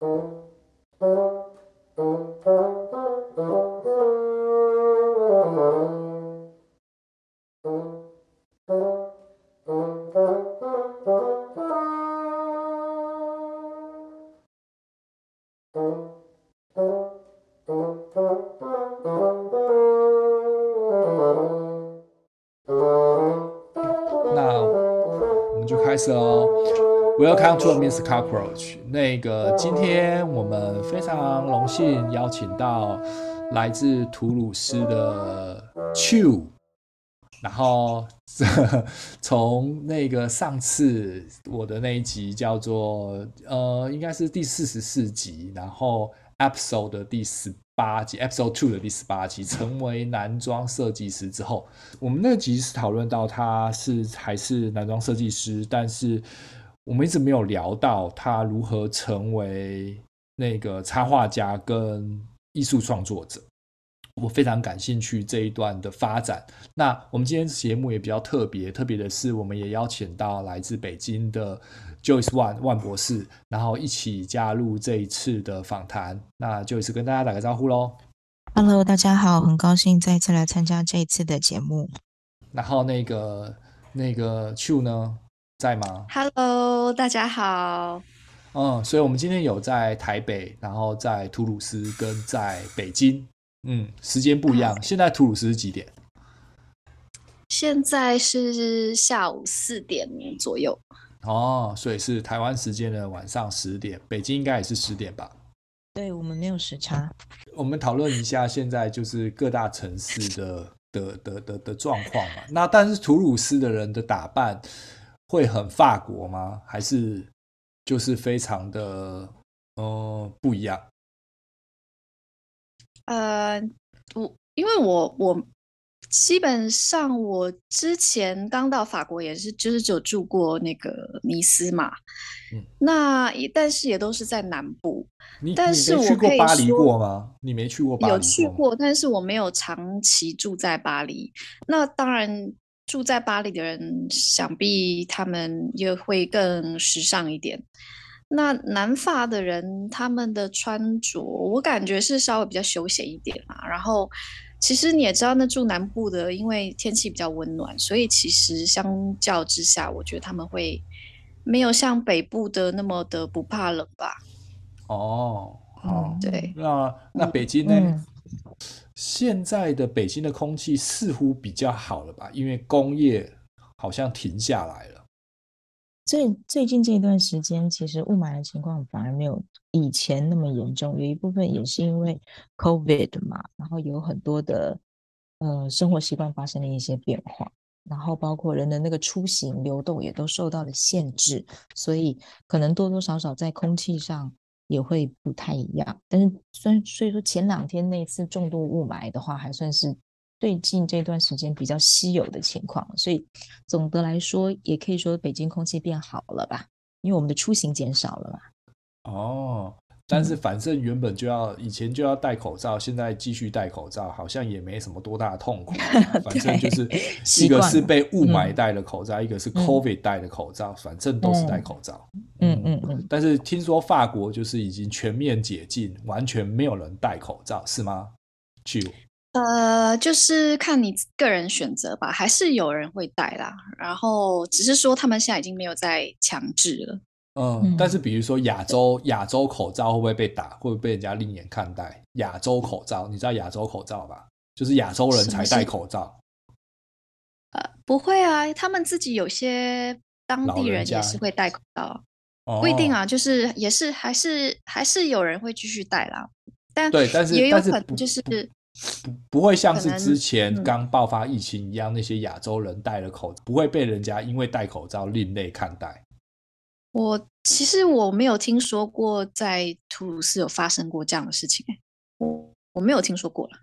Oh. Welcome to Miss Cockroach。那个，今天我们非常荣幸邀请到来自吐鲁斯的 Chew。然后从那个上次我的那一集叫做呃，应该是第四十四集，然后 Episode 的第十八集，Episode Two 的第十八集，成为男装设计师之后，我们那集是讨论到他是还是男装设计师，但是。我们一直没有聊到他如何成为那个插画家跟艺术创作者，我非常感兴趣这一段的发展。那我们今天节目也比较特别，特别的是，我们也邀请到来自北京的 Joyce Wan 万博士，然后一起加入这一次的访谈。那 Joyce 跟大家打个招呼喽。Hello，大家好，很高兴再次来参加这一次的节目。然后那个那个 Chew 呢？在吗？Hello，大家好。嗯，所以我们今天有在台北，然后在吐鲁斯跟在北京。嗯，时间不一样。现在吐鲁斯是几点？现在是下午四点左右。哦，所以是台湾时间的晚上十点，北京应该也是十点吧？对，我们没有时差。我们讨论一下现在就是各大城市的的的的的状况嘛。那但是吐鲁斯的人的打扮。会很法国吗？还是就是非常的呃不一样？呃，我因为我我基本上我之前刚到法国也是就是只有住过那个尼斯嘛，嗯，那但是也都是在南部。你但是我没去过巴黎过吗？你没去过巴黎？有去过，但是我没有长期住在巴黎。那当然。住在巴黎的人，想必他们也会更时尚一点。那南法的人，他们的穿着，我感觉是稍微比较休闲一点嘛。然后，其实你也知道，那住南部的，因为天气比较温暖，所以其实相较之下，我觉得他们会没有像北部的那么的不怕冷吧。哦，好，对。那那北京呢？嗯现在的北京的空气似乎比较好了吧？因为工业好像停下来了。最最近这一段时间，其实雾霾的情况反而没有以前那么严重。有一部分也是因为 COVID 嘛，然后有很多的呃生活习惯发生了一些变化，然后包括人的那个出行流动也都受到了限制，所以可能多多少少在空气上。也会不太一样，但是虽然所以说前两天那次重度雾霾的话，还算是最近这段时间比较稀有的情况，所以总的来说也可以说北京空气变好了吧，因为我们的出行减少了嘛。哦。但是反正原本就要以前就要戴口罩，现在继续戴口罩，好像也没什么多大的痛苦。反正就是一个是被雾霾戴的口罩，一个是 COVID 戴的口罩，反正都是戴口罩。嗯嗯嗯。但是听说法国就是已经全面解禁，完全没有人戴口罩，是吗？去。呃，就是看你个人选择吧，还是有人会戴啦。然后只是说他们现在已经没有再强制了。嗯，但是比如说亚洲亚洲口罩会不会被打？会不会被人家另眼看待？亚洲口罩，你知道亚洲口罩吧？就是亚洲人才戴口罩。呃，不会啊，他们自己有些当地人也是会戴口罩，不一定啊，就是也是还是还是有人会继续戴啦。但对，但是也有可能就是不不，不会像是之前刚爆发疫情一样，那些亚洲人戴了口罩，不会被人家因为戴口罩另类看待。我其实我没有听说过在吐鲁斯有发生过这样的事情，我我没有听说过了。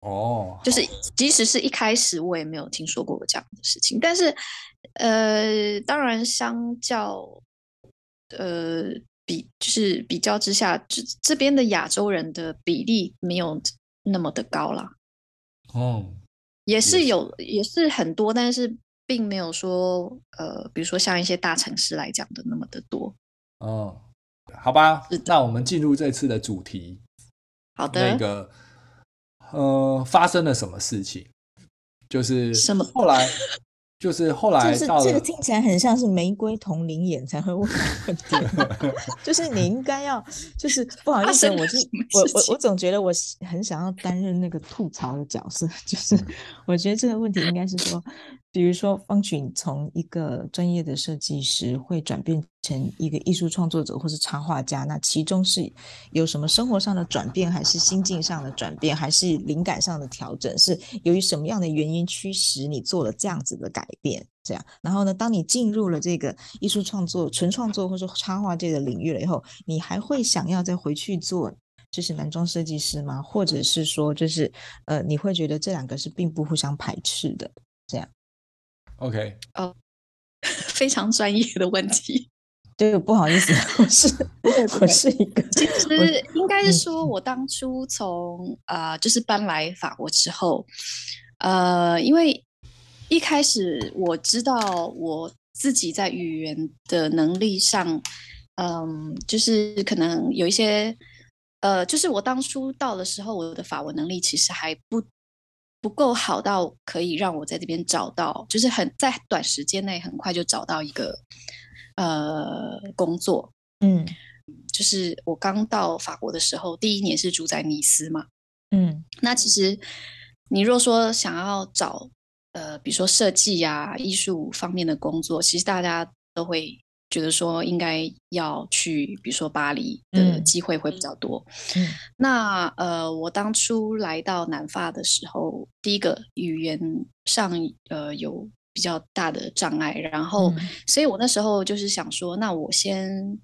哦，就是即使是一开始我也没有听说过这样的事情，但是呃，当然相较呃比就是比较之下，这这边的亚洲人的比例没有那么的高啦。哦，也是有，也是很多，但是。并没有说，呃，比如说像一些大城市来讲的那么的多。哦，好吧，那我们进入这次的主题。好的。那个，呃，发生了什么事情？就是什么？后来。就是后来就是这个听起来很像是玫瑰同龄眼才会问的问题，就是你应该要，就是不好意思，我就我我我总觉得我很想要担任那个吐槽的角色，就是我觉得这个问题应该是说。比如说，方群从一个专业的设计师会转变成一个艺术创作者或是插画家，那其中是有什么生活上的转变，还是心境上的转变，还是灵感上的调整？是由于什么样的原因驱使你做了这样子的改变？这样，然后呢，当你进入了这个艺术创作、纯创作或者插画这个领域了以后，你还会想要再回去做就是男装设计师吗？或者是说，就是呃，你会觉得这两个是并不互相排斥的？这样？OK，哦，非常专业的问题。对，不好意思，我是 我是一个。其实应该是说，我当初从啊、呃，就是搬来法国之后，呃，因为一开始我知道我自己在语言的能力上，嗯、呃，就是可能有一些，呃，就是我当初到的时候，我的法文能力其实还不。不够好到可以让我在这边找到，就是很在短时间内很快就找到一个呃工作。嗯，就是我刚到法国的时候，第一年是住在尼斯嘛。嗯，那其实你若说想要找呃，比如说设计呀、艺术方面的工作，其实大家都会。觉得说应该要去，比如说巴黎的机会会比较多。嗯，那呃，我当初来到南法的时候，第一个语言上呃有比较大的障碍，然后，嗯，所以我那时候就是想说，那我先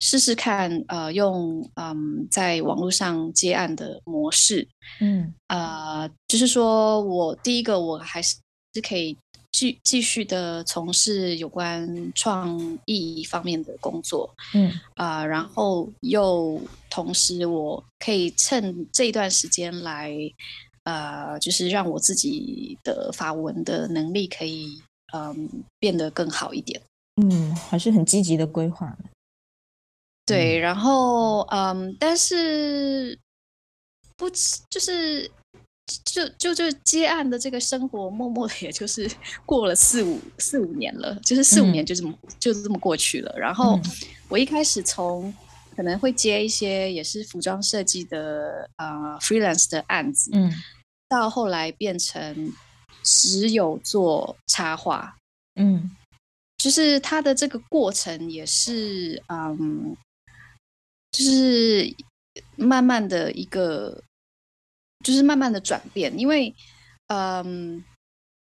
试试看，呃，用嗯在网络上接案的模式，嗯，呃，就是说我第一个我还是是可以。继继续的从事有关创意方面的工作，嗯。啊、呃，然后又同时我可以趁这一段时间来，呃，就是让我自己的法文的能力可以嗯、呃、变得更好一点，嗯，还是很积极的规划。对，然后嗯，但是不就是。就就就接案的这个生活，默默的也就是 过了四五四五年了，就是四五年就这么、嗯、就这么过去了。然后我一开始从可能会接一些也是服装设计的啊、呃、freelance 的案子，嗯，到后来变成只有做插画，嗯，就是他的这个过程也是嗯，就是慢慢的一个。就是慢慢的转变，因为，嗯，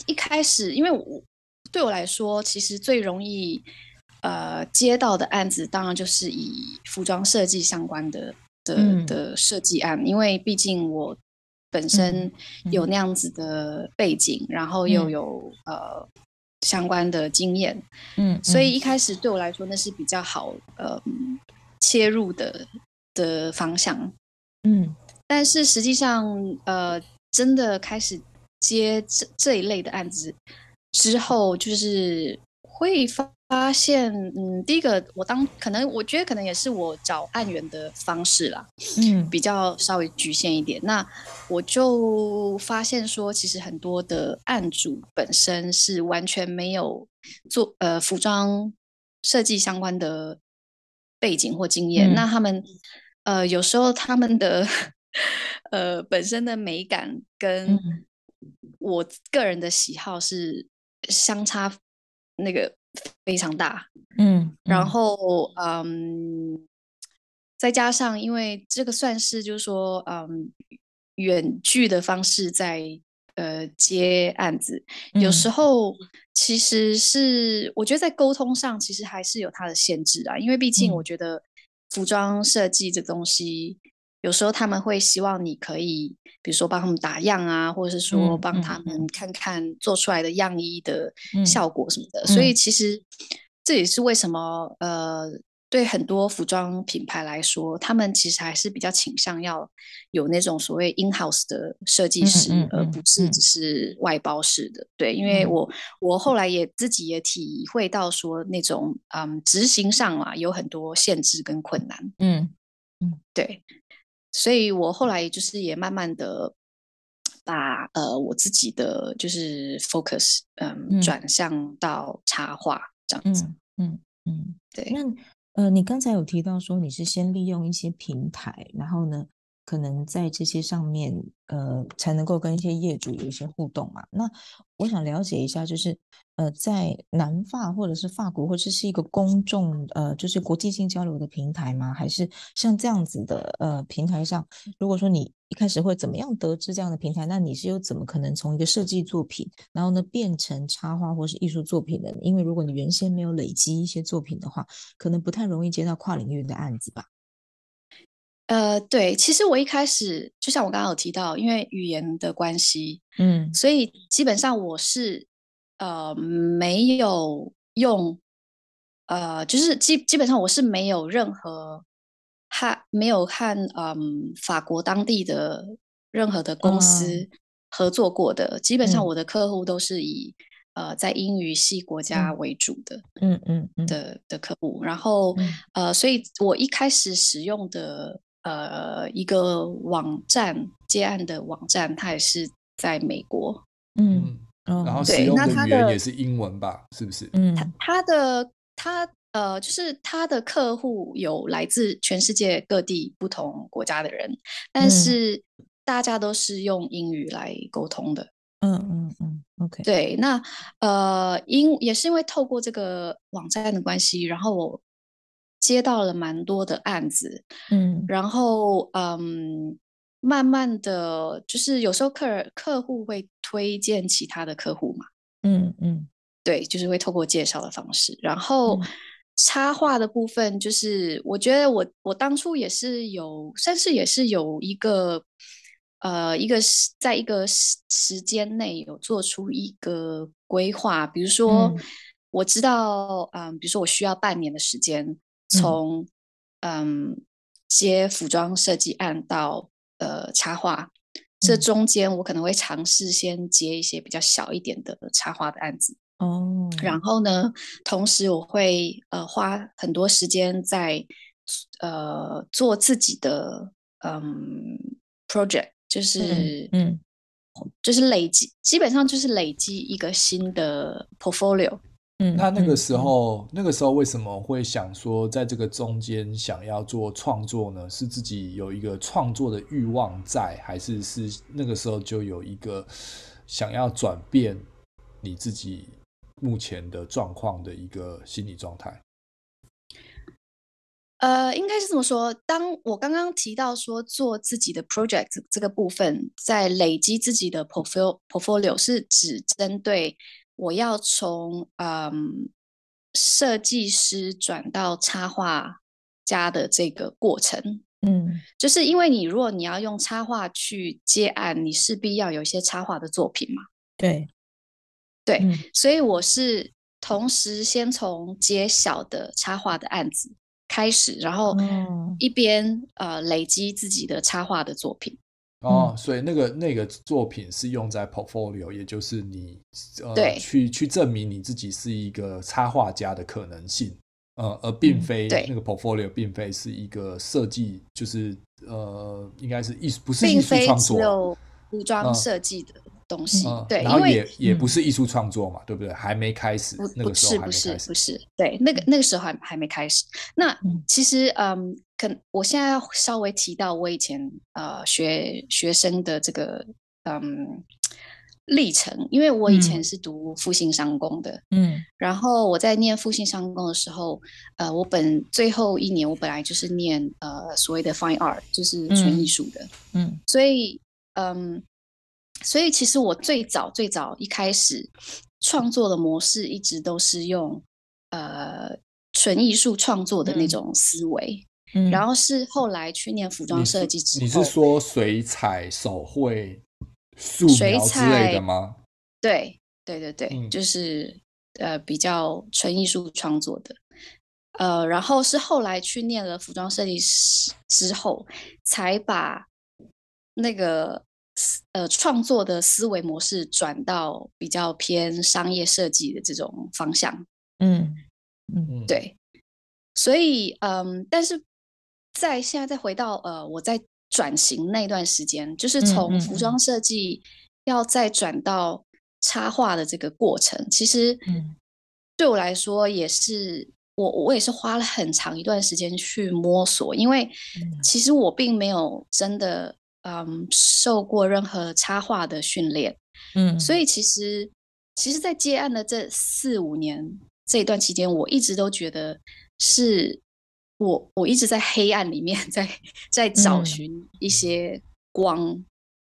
一开始，因为我对我来说，其实最容易呃接到的案子，当然就是以服装设计相关的的、嗯、的设计案，因为毕竟我本身有。那样子的背景，嗯、然后又有、嗯、呃相关的经验，嗯，所以一开始对我来说，那是比较好呃切入的的方向，嗯。但是实际上，呃，真的开始接这这一类的案子之后，就是会发现，嗯，第一个，我当可能我觉得可能也是我找案源的方式啦，嗯，比较稍微局限一点。那我就发现说，其实很多的案主本身是完全没有做呃服装设计相关的背景或经验，嗯，那他们呃有时候他们的。呃，本身的美感跟我个人的喜好是相差那个非常大，嗯，嗯，然后嗯，再加上因为这个算是就是说嗯远距的方式在呃接案子，有时候其实是我觉得在沟通上其实还是有它的限制啊，因为毕竟我觉得服装设计这东西。有时候他们会希望你可以，比如说帮他们打样啊，或者是说帮他们看看做出来的样衣的效果什么的。所以其实这也是为什么呃，对很多服装品牌来说，他们其实还是比较倾向要有那种所谓 in house 的设计师，嗯嗯嗯、而不是只是外包式的。对，因为我我后来也自己也体会到说，那种嗯执行上啊有很多限制跟困难。嗯嗯，对，所以我后来就是也慢慢的把呃我自己的就是 focus 嗯，嗯转向到插画这样子。嗯嗯，嗯对，那。呃，你刚才有提到说你是先利用一些平台，然后呢，可能在这些上面，呃，才能够跟一些业主有一些互动嘛。那我想了解一下，就是呃，在南法或者是法国，或者是一个公众呃，就是国际性交流的平台吗？还是像这样子的呃平台上，如果说你一开始会怎么样得知这样的平台，那你是又怎么可能从一个设计作品，然后呢变成插画或是艺术作品的？因为如果你原先没有累积一些作品的话，可能不太容易接到跨领域的案子吧。呃，对，其实我一开始就像我刚刚有提到，因为语言的关系，嗯，所以基本上我是呃没有用，呃，就是基基本上我是没有任何和没有和嗯法国当地的任何的公司合作过的，嗯、基本上我的客户都是以。呃，在英语系国家为主的，嗯嗯嗯。的的客户，然后、嗯、呃，所以我一开始使用的呃一个网站接案的网站，它也是在美国，嗯，然后使用的语言也是英文吧？是不是？嗯，他他的他呃，就是他的客户有来自全世界各地不同国家的人，但是大家都是用英语来沟通的。嗯嗯嗯，OK，对，那呃，因也是因为透过这个网站的关系，然后我接到了蛮多的案子，嗯，然后嗯，慢慢的就是有时候客人客户会推荐其他的客户嘛，嗯嗯，对，就是会透过介绍的方式，然后插画的部分，就是我觉得我我当初也是有，算是也是有一个。呃，一个是在一个时时间内有做出一个规划，比如说，嗯、我知道，嗯，比如说我需要半年的时间，从嗯，嗯接服装设计案到呃插画，嗯、这中间我可能会尝试先接一些比较小一点的插画的案子，哦，然后呢，同时我会呃花很多时间在呃做自己的嗯 project。就是嗯，嗯就是累积，基本上就是累积一个新的 portfolio。嗯，那那个时候，嗯、那个时候为什么会想说在这个中间想要做创作呢？是自己有一个创作的欲望在，还是是那个时候就有一个想要转变你自己目前的状况的一个心理状态？呃，应该是这么说。当我刚刚提到说做自己的 project 这个部分，在累积自己的 portfolio portfolio，是指针对我要从嗯设计师转到插画家的这个过程。嗯，就是因为你如果你要用插画去接案，你势必要有一些插画的作品嘛。对，对，嗯，所以我是同时先从接小的插画的案子。开始，然后一边、哦、呃累积自己的插画的作品哦，所以那个那个作品是用在 portfolio，也就是你呃对。去去证明你自己是一个插画家的可能性，呃，而并非那个 portfolio 并非是一个设计，就是呃应该是艺术不是艺术创作，只有服装设计的。嗯东西、嗯、对，然后也也不是艺术创作嘛，嗯、对不对？还没开始，那个时候还没开始，不是不是不是，对，那个那个时候还还没开始。那其实嗯，可我现在要稍微提到我以前呃学学生的这个嗯历程，因为我以前是读复兴商工的，嗯，然后我在念复兴商工的时候，呃，我本最后一年我本来就是念呃所谓的 fine art，就是纯艺术的，嗯，嗯所以嗯。所以其实我最早最早一开始创作的模式一直都是用呃纯艺术创作的那种思维，嗯，然后是后来去念服装设计之后，你是说水彩、手绘、素描之类的吗？对对对对，嗯、就是呃比较纯艺术创作的。呃，然后是后来去念了服装设计师之后，才把那个呃创作的思维模式转到比较偏商业设计的这种方向。嗯嗯，对。所以嗯，但是在现在再回到呃我在转型那段时间，就是从服装。设计要再转到插画的这个过程，其实对我来说也是。我我也是花了很长一段时间去摸索，因为其实我并没有真的嗯受过任何插画的训练，嗯，所以。其实其实，在接案的这四五年这一段期间，我一直都觉得是我我一直在黑暗里面 在在找寻一些光，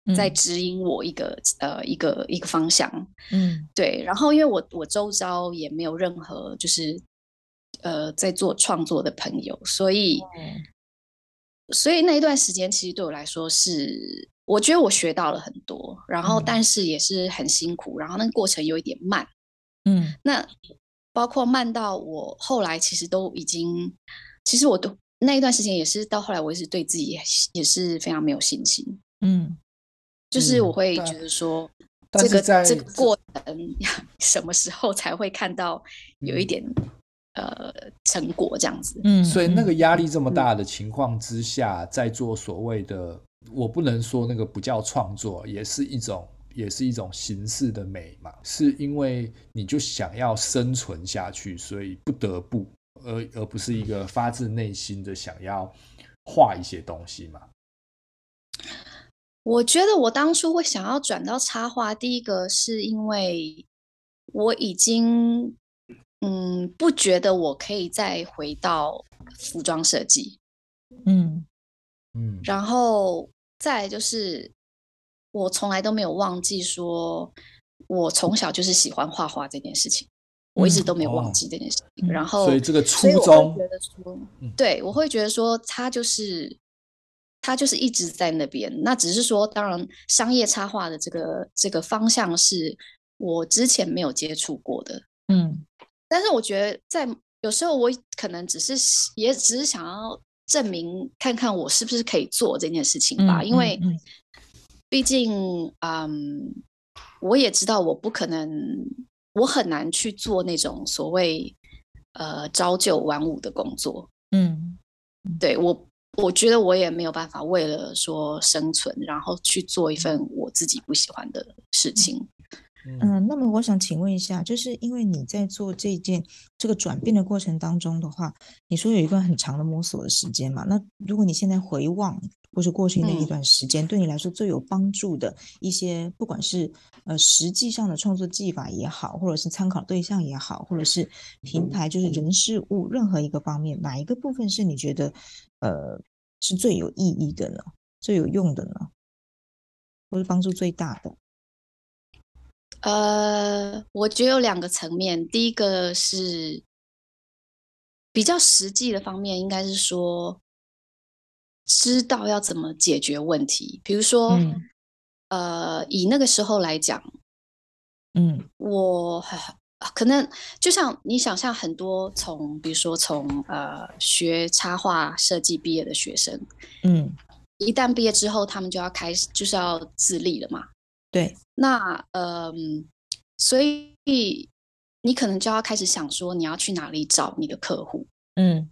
嗯、在指引我一个呃一个一个方向，嗯，对，然后因为我我周遭也没有任何就是。呃，在做创作的朋友，所以，嗯、所以那一段时间其实对我来说是，我觉得我学到了很多，然后但是也是很辛苦，然后那个过程有一点慢，嗯，那包括慢到我后来其实都已经，其实我都那一段时间也是到后来，我一直对自己也是非常没有信心，嗯，就是我会觉得说，嗯、这个这这个过程 什么时候才会看到有一点。呃，成果这样子，嗯，所以那个压力这么大的情况之下，在做所谓的，我不能说那个不叫创作，也是一种，也是一种形式的美嘛，是因为你就想要生存下去，所以不得不，而而不是一个发自内心的想要画一些东西嘛。我觉得我当初会想要转到插画，第一个是因为我已经。嗯，不觉得我可以再回到服装设计，嗯嗯，然后再就是，我从来都没有忘记说，我从小就是喜欢画画这件事情，我一直都没有忘记这件事情。嗯、然后，所以这个初衷，觉得说，对，我会觉得说，他就是他就是一直在那边。那只是说，当然，商业插画的这个这个方向是我之前没有接触过的，嗯。但是我觉得，在有时候我可能只是也只是想要证明看看我是不是可以做这件事情吧，嗯、因为毕嗯竟，嗯，我也知道我不可能，我很难去做那种所谓呃朝九晚五的工作。嗯，对，我，我觉得我也没有办法为了说生存，然后去做一份我自己不喜欢的事情。嗯、呃，那么我想请问一下，就是因为你在做这件这个转变的过程当中的话，你说有一段很长的摸索的时间嘛？那如果你现在回望或者过去那一段时间，嗯、对你来说最有帮助的一些，不管是呃实际上的创作技法也好，或者是参考对象也好，或者是平台，就是人事物任何一个方面，哪一个部分是你觉得呃是最有意义的呢？最有用的呢？或是帮助最大的？呃，我觉得有两个层面。第一个是比较实际的方面，应该是说知道要怎么解决问题。比如说，嗯、呃，以那个时候来讲，嗯，我可能就像你想象，很多从比如说从呃学插画设计毕业的学生，嗯，一旦毕业之后，他们就要开始就是要自立了嘛。对，那嗯，所以你可能就要开始想说，你要去哪里找你的客户？嗯，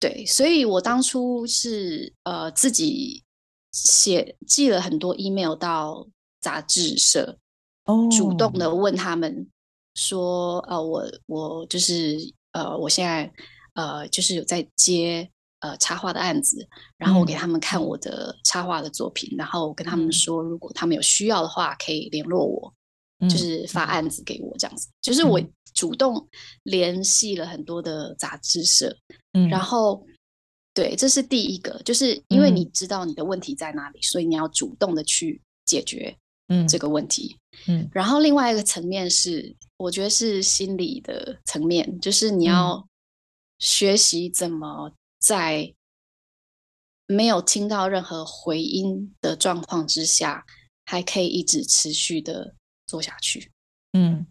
对，所以我当初是呃自己写寄了很多 email 到杂志社，哦，主动的问他们说，呃，我我就是呃，我现在呃就是有在接。呃，插画的案子，然后我给他们看我的插画的作品，嗯、然后我跟他们说，如果他们有需要的话，可以联络我，嗯、就是发案子给我这样子。嗯、就是我主动联系了很多的杂志社，嗯，然后对，这是第一个，就是因为你知道你的问题在哪里，嗯、所以你要主动的去解决嗯这个问题，嗯。嗯，然后另外一个层面是，我觉得是心理的层面，就是你要学习怎么。在没有听到任何回音的状况之下，还可以一直持续的做下去。嗯，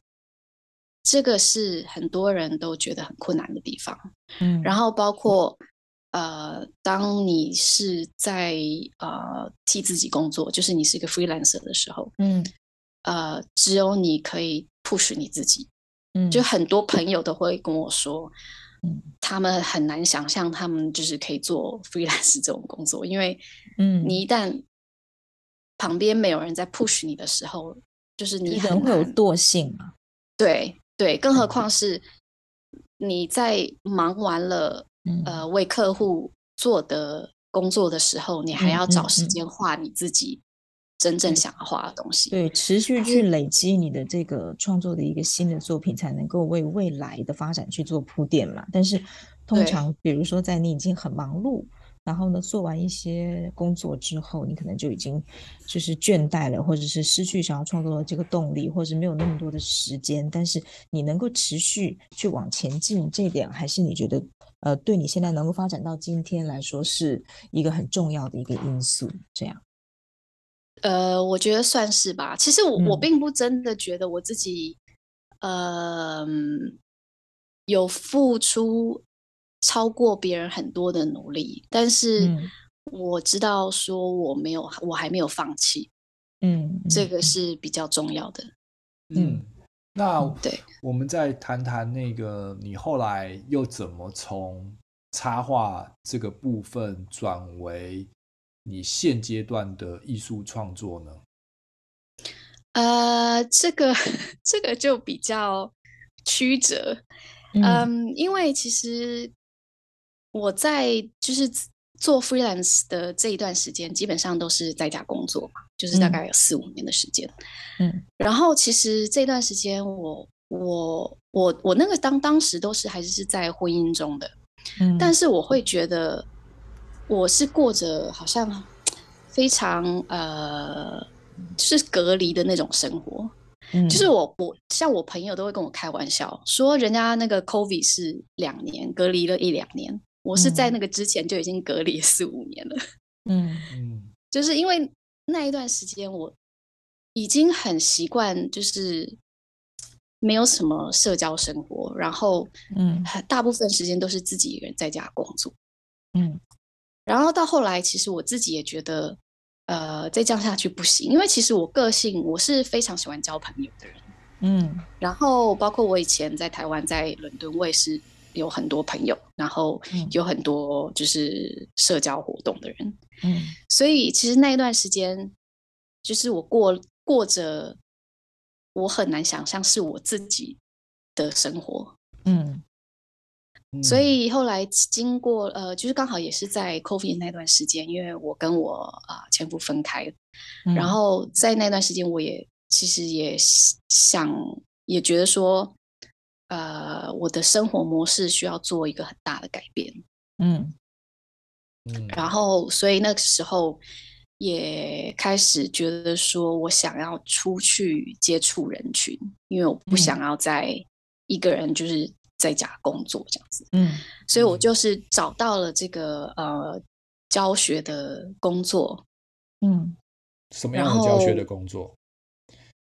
这个是很多人都觉得很困难的地方。嗯，然后包括呃，当你是在呃替自己工作，就是你是一个 freelancer 的时候，嗯，呃，只有你可以 push 你自己。嗯，就很多朋友都会跟我说，嗯，他们很难想象他们就是可以做 freelance 这种工作，因为嗯，你一旦旁边没有人在 push 你的时候，就是你可能会有惰性嘛。对对，更何况是你在忙完了，嗯、呃，为客户做的工作的时候，你还要找时间画你自己真正想要画的东西。对，持续去累积你的这个创作的一个新的作品，才能够为未来的发展去做铺垫嘛。但是通常，比如说在你已经很忙碌。然后呢，做完一些工作之后，你可能就已经就是倦怠了，或者是失去想要创作的这个动力，或者是没有那么多的时间。但是你能够持续去往前进，这一点还是你觉得呃，对你现在能够发展到今天来说，是一个很重要的一个因素。这样，呃，我觉得算是吧。其实我、嗯、我并不真的觉得我自己，呃，有付出。超过别人很多的努力，但是我知道说我没有，我还没有放弃，嗯，这个是比较重要的。嗯，那对，我们再谈谈那个你后来又怎么从插画这个部分转为你现阶段的艺术创作呢？呃，这个这个就比较曲折，嗯，嗯，因为其实。我在就是做 freelance 的这一段时间，基本上都是在家工作嘛，就是大概有四五年的时间。嗯，然后其实这段时间我，我我我我那个当当时都是还是在婚姻中的，嗯，但是我会觉得我是过着好像非常呃，就是隔离的那种生活。嗯，就是我我像我朋友都会跟我开玩笑说，人家那个 COVID 是两年隔离了一两年。我是在那个之前就已经隔离四五年了，嗯。嗯，就是因为那一段时间我已经很习惯，就是没有什么社交生活，然后嗯，大部分时间都是自己一个人在家工作，嗯，然后到后来，其实我自己也觉得，呃，再这样下去不行，因为其实我个性我是非常喜欢交朋友的人，嗯，然后包括我以前在台湾，在伦敦，我也是。有很多朋友，然后有很多就是社交活动的人，嗯，所以其实那一段时间，就是我过过着我很难想象是我自己的生活，嗯，所以后来经过呃，就是刚好也是在 COVID 那段时间，因为我跟我啊、呃、前夫分开，嗯，然后在那段时间，我也其实也想也觉得说。呃，我的生活模式需要做一个很大的改变，嗯。嗯，然后所以那个时候也开始觉得说我想要出去接触人群，因为我不想要再一个人就是在家工作这样子，嗯，所以我就是找到了这个呃教学的工作，嗯，什么样的教学的工作？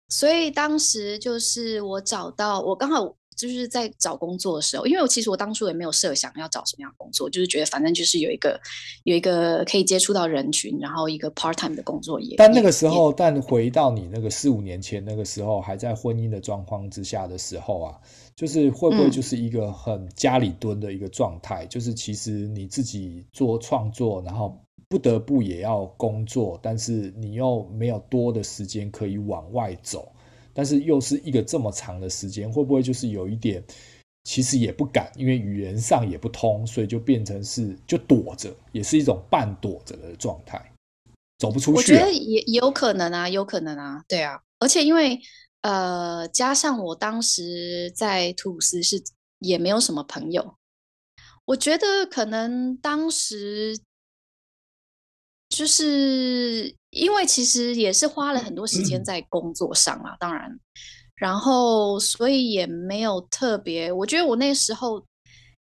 所以当时就是我找到我刚好。就是在找工作的时候，因为我其实我当初也没有设想要找什么样的工作，就是觉得反正就是有一个有一个可以接触到人群，然后一个 part time 的工作也。但那个时候，但回到你那个四五年前那个时候，还在婚姻的状况之下的时候啊，就是会不会就是一个很家里蹲的一个状态？嗯，就是其实你自己做创作，然后不得不也要工作，但是你又没有多的时间可以往外走。但是又是一个这么长的时间，会不会就是有一点，其实也不敢，因为语言上也不通，所以就变成是就躲着，也是一种半躲着的状态，走不出去。我觉得也有可能啊，有可能啊，对啊。而且因为呃，加上我当时在图鲁斯是也没有什么朋友，我觉得可能当时。就是因为其实也是花了很多时间在工作上啊，当然，然后所以也没有特别。我觉得我那时候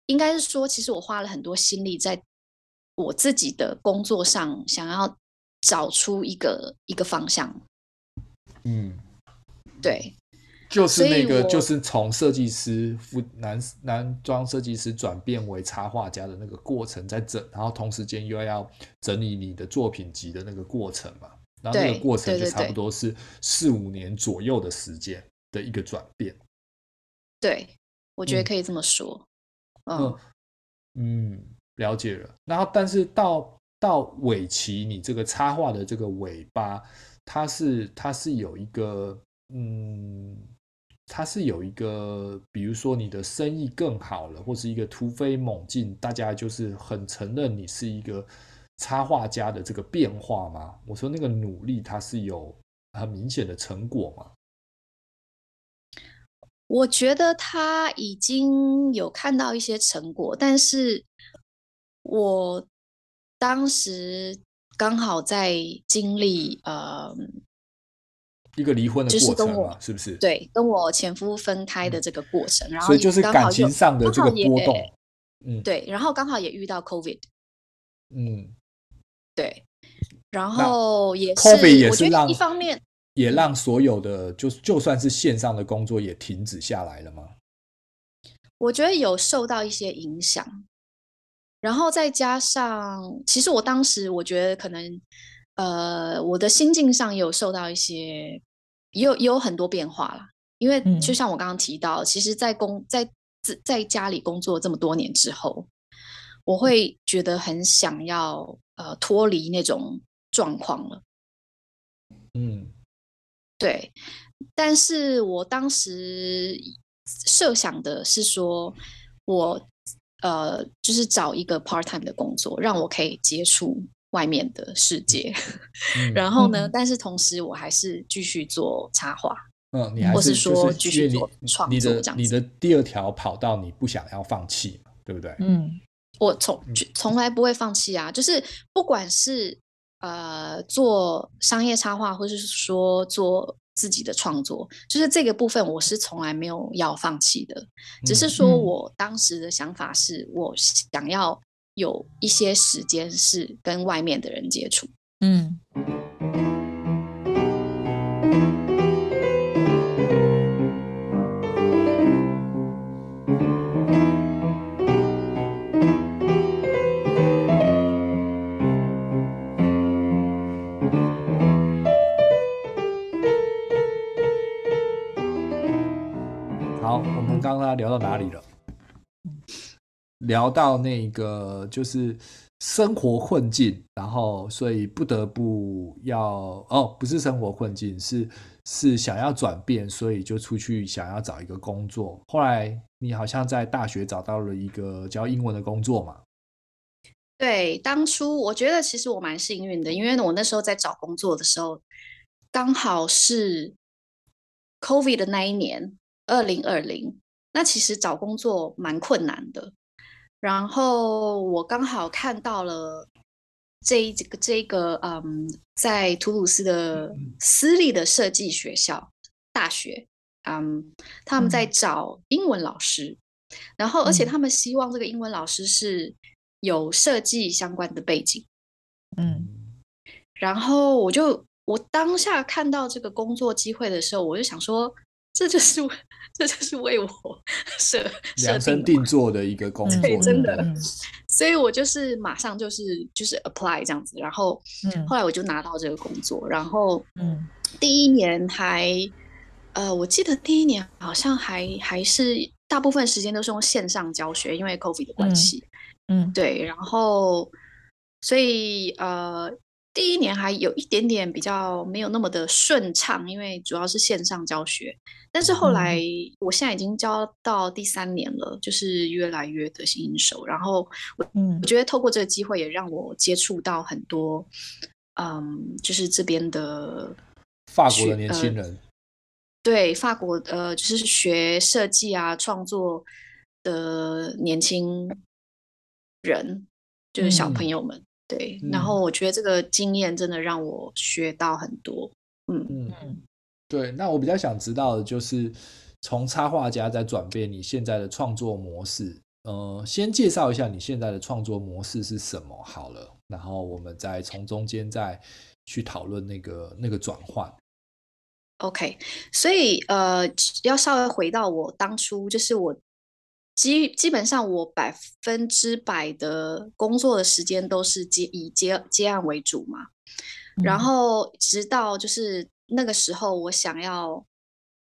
应该是说，其实我花了很多心力在我自己的工作上，想要找出一个一个方向。嗯，对。就是那个，就是从设计师副男男装设计师转变为插画家的那个过程，在整，然后同时间又要整理你的作品集的那个过程嘛，然后那个过程就差不多是四五年左右的时间的一个转变。对，我觉得可以这么说。嗯嗯，嗯，了解了。然后，但是到到尾期，你这个插画的这个尾巴，它是它是有一个嗯。它是有一个，比如说你的生意更好了，或是一个突飞猛进，大家就是很承认你是一个插画家的这个变化吗？我说那个努力，它是有很明显的成果吗？我觉得他已经有看到一些成果，但是我当时刚好在经历呃。一个离婚的过程嘛，是不是？对，跟我前夫分开的这个过程，然后所以就是感情上的这个波动，嗯，对，然后刚好也遇到 COVID，嗯，对，然后也是，COVID 也是让一方面也让所有的就就算是线上的工作也停止下来了吗？我觉得有受到一些影响，然后再加上，其实我当时我觉得可能，呃，我的心境上也有受到一些。也有也有很多变化啦，因为就像我刚刚提到，嗯、其实，在工在在家里工作这么多年之后，我会觉得很想要呃脱离那种状况了。嗯，对。但是我当时设想的是说，我呃就是找一个 part time 的工作，让我可以接触。外面的世界，嗯、然后呢？嗯、但是同时，我还是继续做插画。嗯，你还是或是说继续做创作这样子。你的你的第二条跑到，你不想要放弃，对不对？嗯，我从从来不会放弃啊！就是不管是呃做商业插画，或是说做自己的创作，就是这个部分，我是从来没有要放弃的。只是说我当时的想法是我想要。有一些时间是跟外面的人接触，嗯。好，我们刚刚聊到哪里了？聊到那个就是生活困境，然后所以不得不要哦，不是生活困境，是是想要转变，所以就出去想要找一个工作。后来你好像在大学找到了一个教英文的工作嘛？对，当初我觉得其实我蛮幸运的，因为我那时候在找工作的时候，刚好是 COVID 的那一年，二零二零，那其实找工作蛮困难的。然后我刚好看到了这一这个这个嗯，在图鲁斯的私立的设计学校大学，嗯，他们在找英文老师，然后而且他们希望这个英文老师是有设计相关的背景，嗯，然后我就我当下看到这个工作机会的时候，我就想说。这就是这就是为我 设量身定做的一个工作，对，真的。所以我就是马上就是就是 apply 这样子，然后后来我就拿到这个工作，然后嗯，第一年还呃，我记得第一年好像还还是大部分时间都是用线上教学，因为 COVID 的关系，嗯，对，然后所以呃。第一年还有一点点比较没有那么的顺畅，因为主要是线上教学。但是后来，我现在已经教到第三年了，就是越来越得心应手。然后我，我觉得透过这个机会，也让我接触到很多，嗯，就是这边的法国的年轻人，呃、对法国呃，就是学设计啊、创作的年轻人，就是小朋友们。嗯对，然后我觉得这个经验真的让我学到很多。嗯嗯，对。那我比较想知道的就是，从插画家在转变你现在的创作模式。呃，先介绍一下你现在的创作模式是什么好了，然后我们再从中间再去讨论那个那个转换。OK，所以呃，要稍微回到我当初，就是我基基本上我百分之百的工作的时间都是接以接接案为主嘛，嗯、然后直到就是那个时候，我想要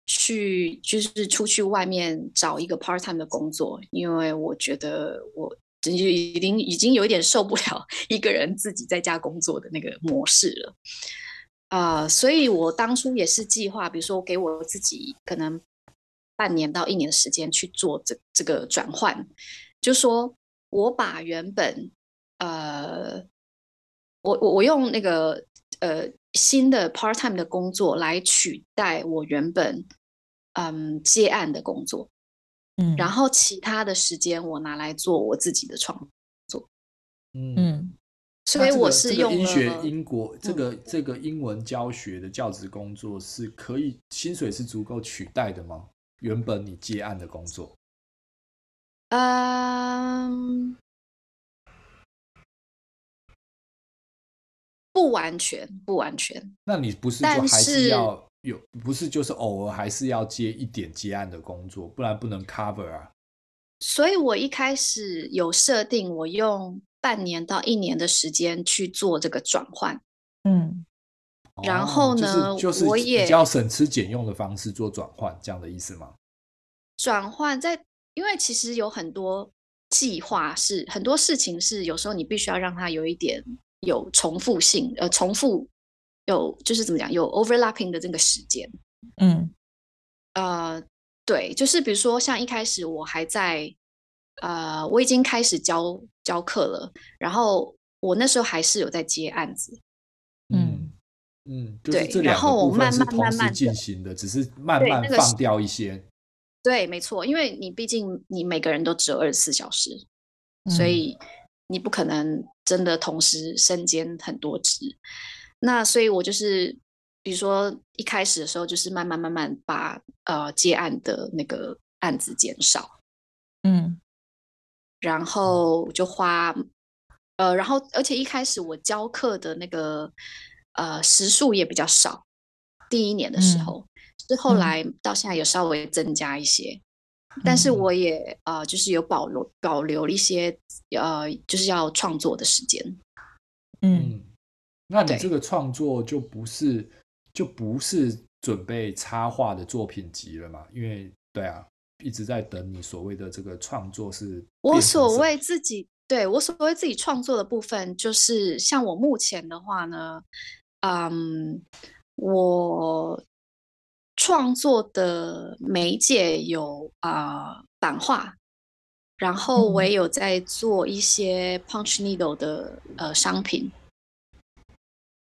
去就是出去外面找一个 part time 的工作，因为我觉得我就已经已经有一点受不了 一个人自己在家工作的那个模式了。啊，uh, 所以我当初也是计划，比如说给我自己可能半年到一年的时间去做这这个转换，就说我把原本呃，我我我用那个呃新的 part time 的工作来取代我原本嗯接案的工作，嗯，然后其他的时间我拿来做我自己的创作，嗯。嗯。所以我是用英学英国这个这个英文教学的教职工作是可以薪水是足够取代的吗？原本你接案的工作，嗯，不完全，不完全。那你不是就还是要有，不是就是偶尔还是要接一点接案的工作，不然不能 cover 啊。所以我一开始有设定我用。半年到一年的时间去做这个转换，嗯，然后呢，就是我也比较省吃俭用的方式做转换，这样的意思吗？转换在，因为其实有很多计划是很多事情是有时候你必须要让它有一点有重复性，呃，重复有就是怎么讲，有 overlapping 的这个时间，嗯，呃，对，就是比如说像一开始我还在。呃，我已经开始教教课了，然后我那时候还是有在接案子，嗯嗯，对，然后我慢慢慢慢进行的，只是慢慢放掉一些。对，没错，因为你毕竟你每个人都只有二十四小时，所以你不可能真的同时身兼很多职。那所以我就是，比如说一开始的时候，就是慢慢慢慢把呃接案的那个案子减少，嗯。然后就花，呃，然后而且一开始我教课的那个呃时数也比较少，第一年的时候，是、嗯、后来到现在有稍微增加一些，嗯、但是我也呃就是有保留保留一些呃就是要创作的时间。嗯，那你这个创作就不是就不是准备插画的作品集了嘛？因为对啊。一直在等你所谓的这个创作是，我所谓自己对我所谓自己创作的部分，就是像我目前的话呢，嗯，我创作的媒介有啊、呃、版画，然后我也有在做一些 punch needle 的呃商品，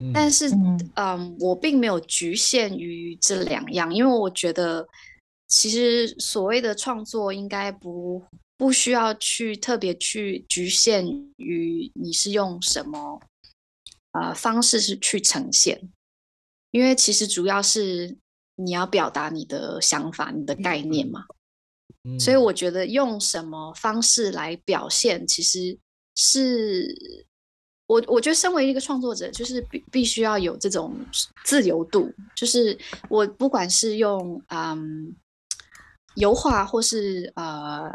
嗯、但是嗯，我并没有局限于这两样，因为我觉得。其实所谓的创作，应该不不需要去特别去局限于你是用什么呃方式是去呈现，因为其实主要是你要表达你的想法、你的概念嘛。嗯、所以我觉得用什么方式来表现，其实是我我觉得身为一个创作者，就是必必须要有这种自由度，就是我不管是用嗯。油画或是呃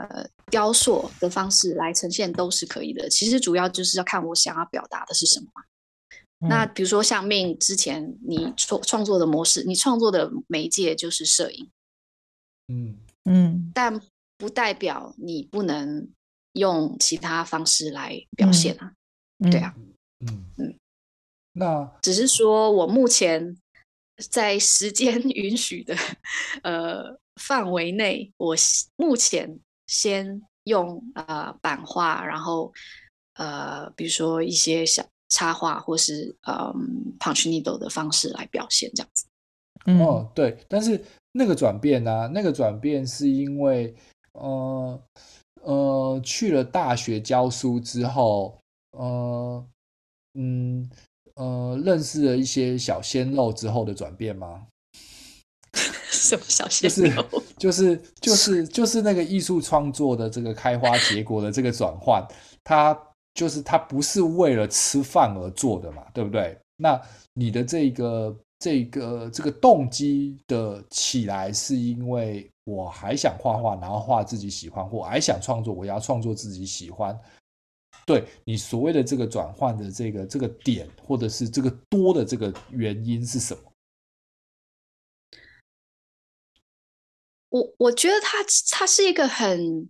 雕塑的方式来呈现都是可以的。其实主要就是要看我想要表达的是什么。嗯、那比如说像 Min 之前你创创作的模式，你创作的媒介就是摄影。嗯嗯，但不代表你不能用其他方式来表现啊。嗯、对啊。嗯嗯，嗯那只是说我目前在时间 允许的呃。范围内，我目前先用呃版画，然后呃，比如说一些小插画，或是嗯 punch needle 的方式来表现这样子。哦，对，但是那个转变呢、啊？那个转变是因为呃呃去了大学教书之后，呃嗯呃认识了一些小鲜肉之后的转变吗？什么小鲜肉？就是就是就是就是那个艺术创作的这个开花结果的这个转换，它就是它不是为了吃饭而做的嘛，对不对？那你的这个这个这个动机的起来，是因为我还想画画，然后画自己喜欢，或还想创作，我要创作自己喜欢。对你所谓的这个转换的这个这个点，或者是这个多的这个原因是什么？我我觉得它它是一个很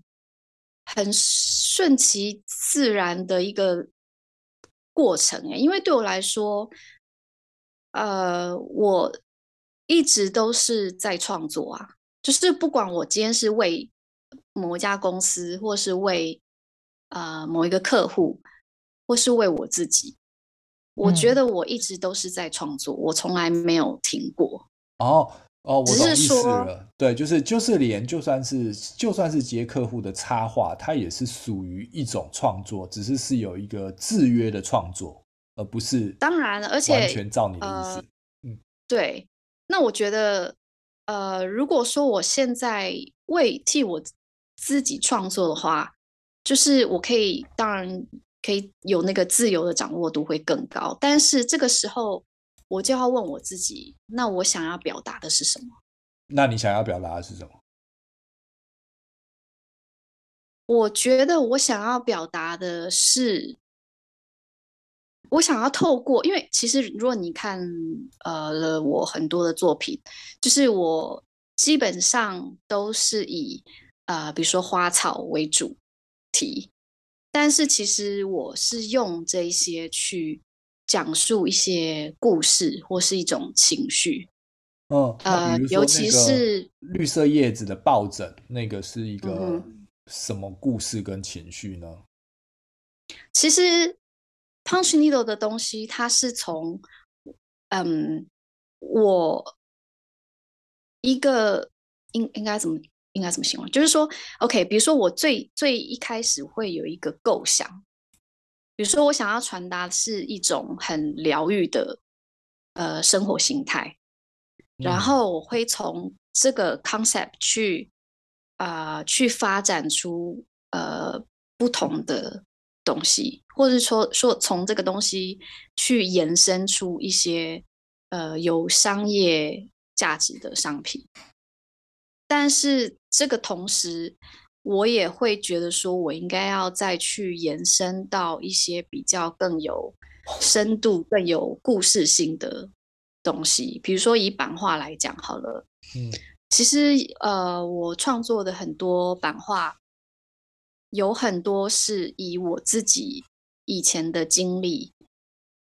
很顺其自然的一个过程诶，因为对我来说。呃，我一直都是在创作啊，就是不管我今天是为某一家公司，或是为呃某一个客户，或是为我自己，我觉得我一直都是在创作，嗯、我从来没有停过。哦哦，我懂意思了。对，就是就是连就算是就算是接客户的插画，它也是属于一种创作，只是是有一个制约的创作。而不是当然，而且完全照你的意思。呃、嗯，对。那我觉得，呃，如果说我现在为替我自己创作的话，就是我可以，当然可以有那个自由的掌握度会更高。但是这个时候，我就要问我自己：那我想要表达的是什么？那你想要表达的是什么？我觉得我想要表达的是。我想要透过，因为其实如果你看呃了我很多的作品，就是我基本上都是以呃比如说花草为主题，但是其实我是用这些去讲述一些故事或是一种情绪。嗯，呃，尤其是绿色叶子的抱枕，那个是一个什么故事跟情绪呢？其实。Punch Needle 的东西，它是从，嗯，我一个应应该怎么应该怎么形容？就是说，OK，比如说我最最一开始会有一个构想，比如说我想要传达的是一种很疗愈的呃生活形态，然后我会从这个 concept 去啊、呃、去发展出呃不同的。东西，或者说说从这个东西去延伸出一些呃有商业价值的商品，但是这个同时，我也会觉得说，我应该要再去延伸到一些比较更有深度、更有故事性的东西，比如说以版画来讲好了，嗯，其实呃，我创作的很多版画。有很多是以我自己以前的经历，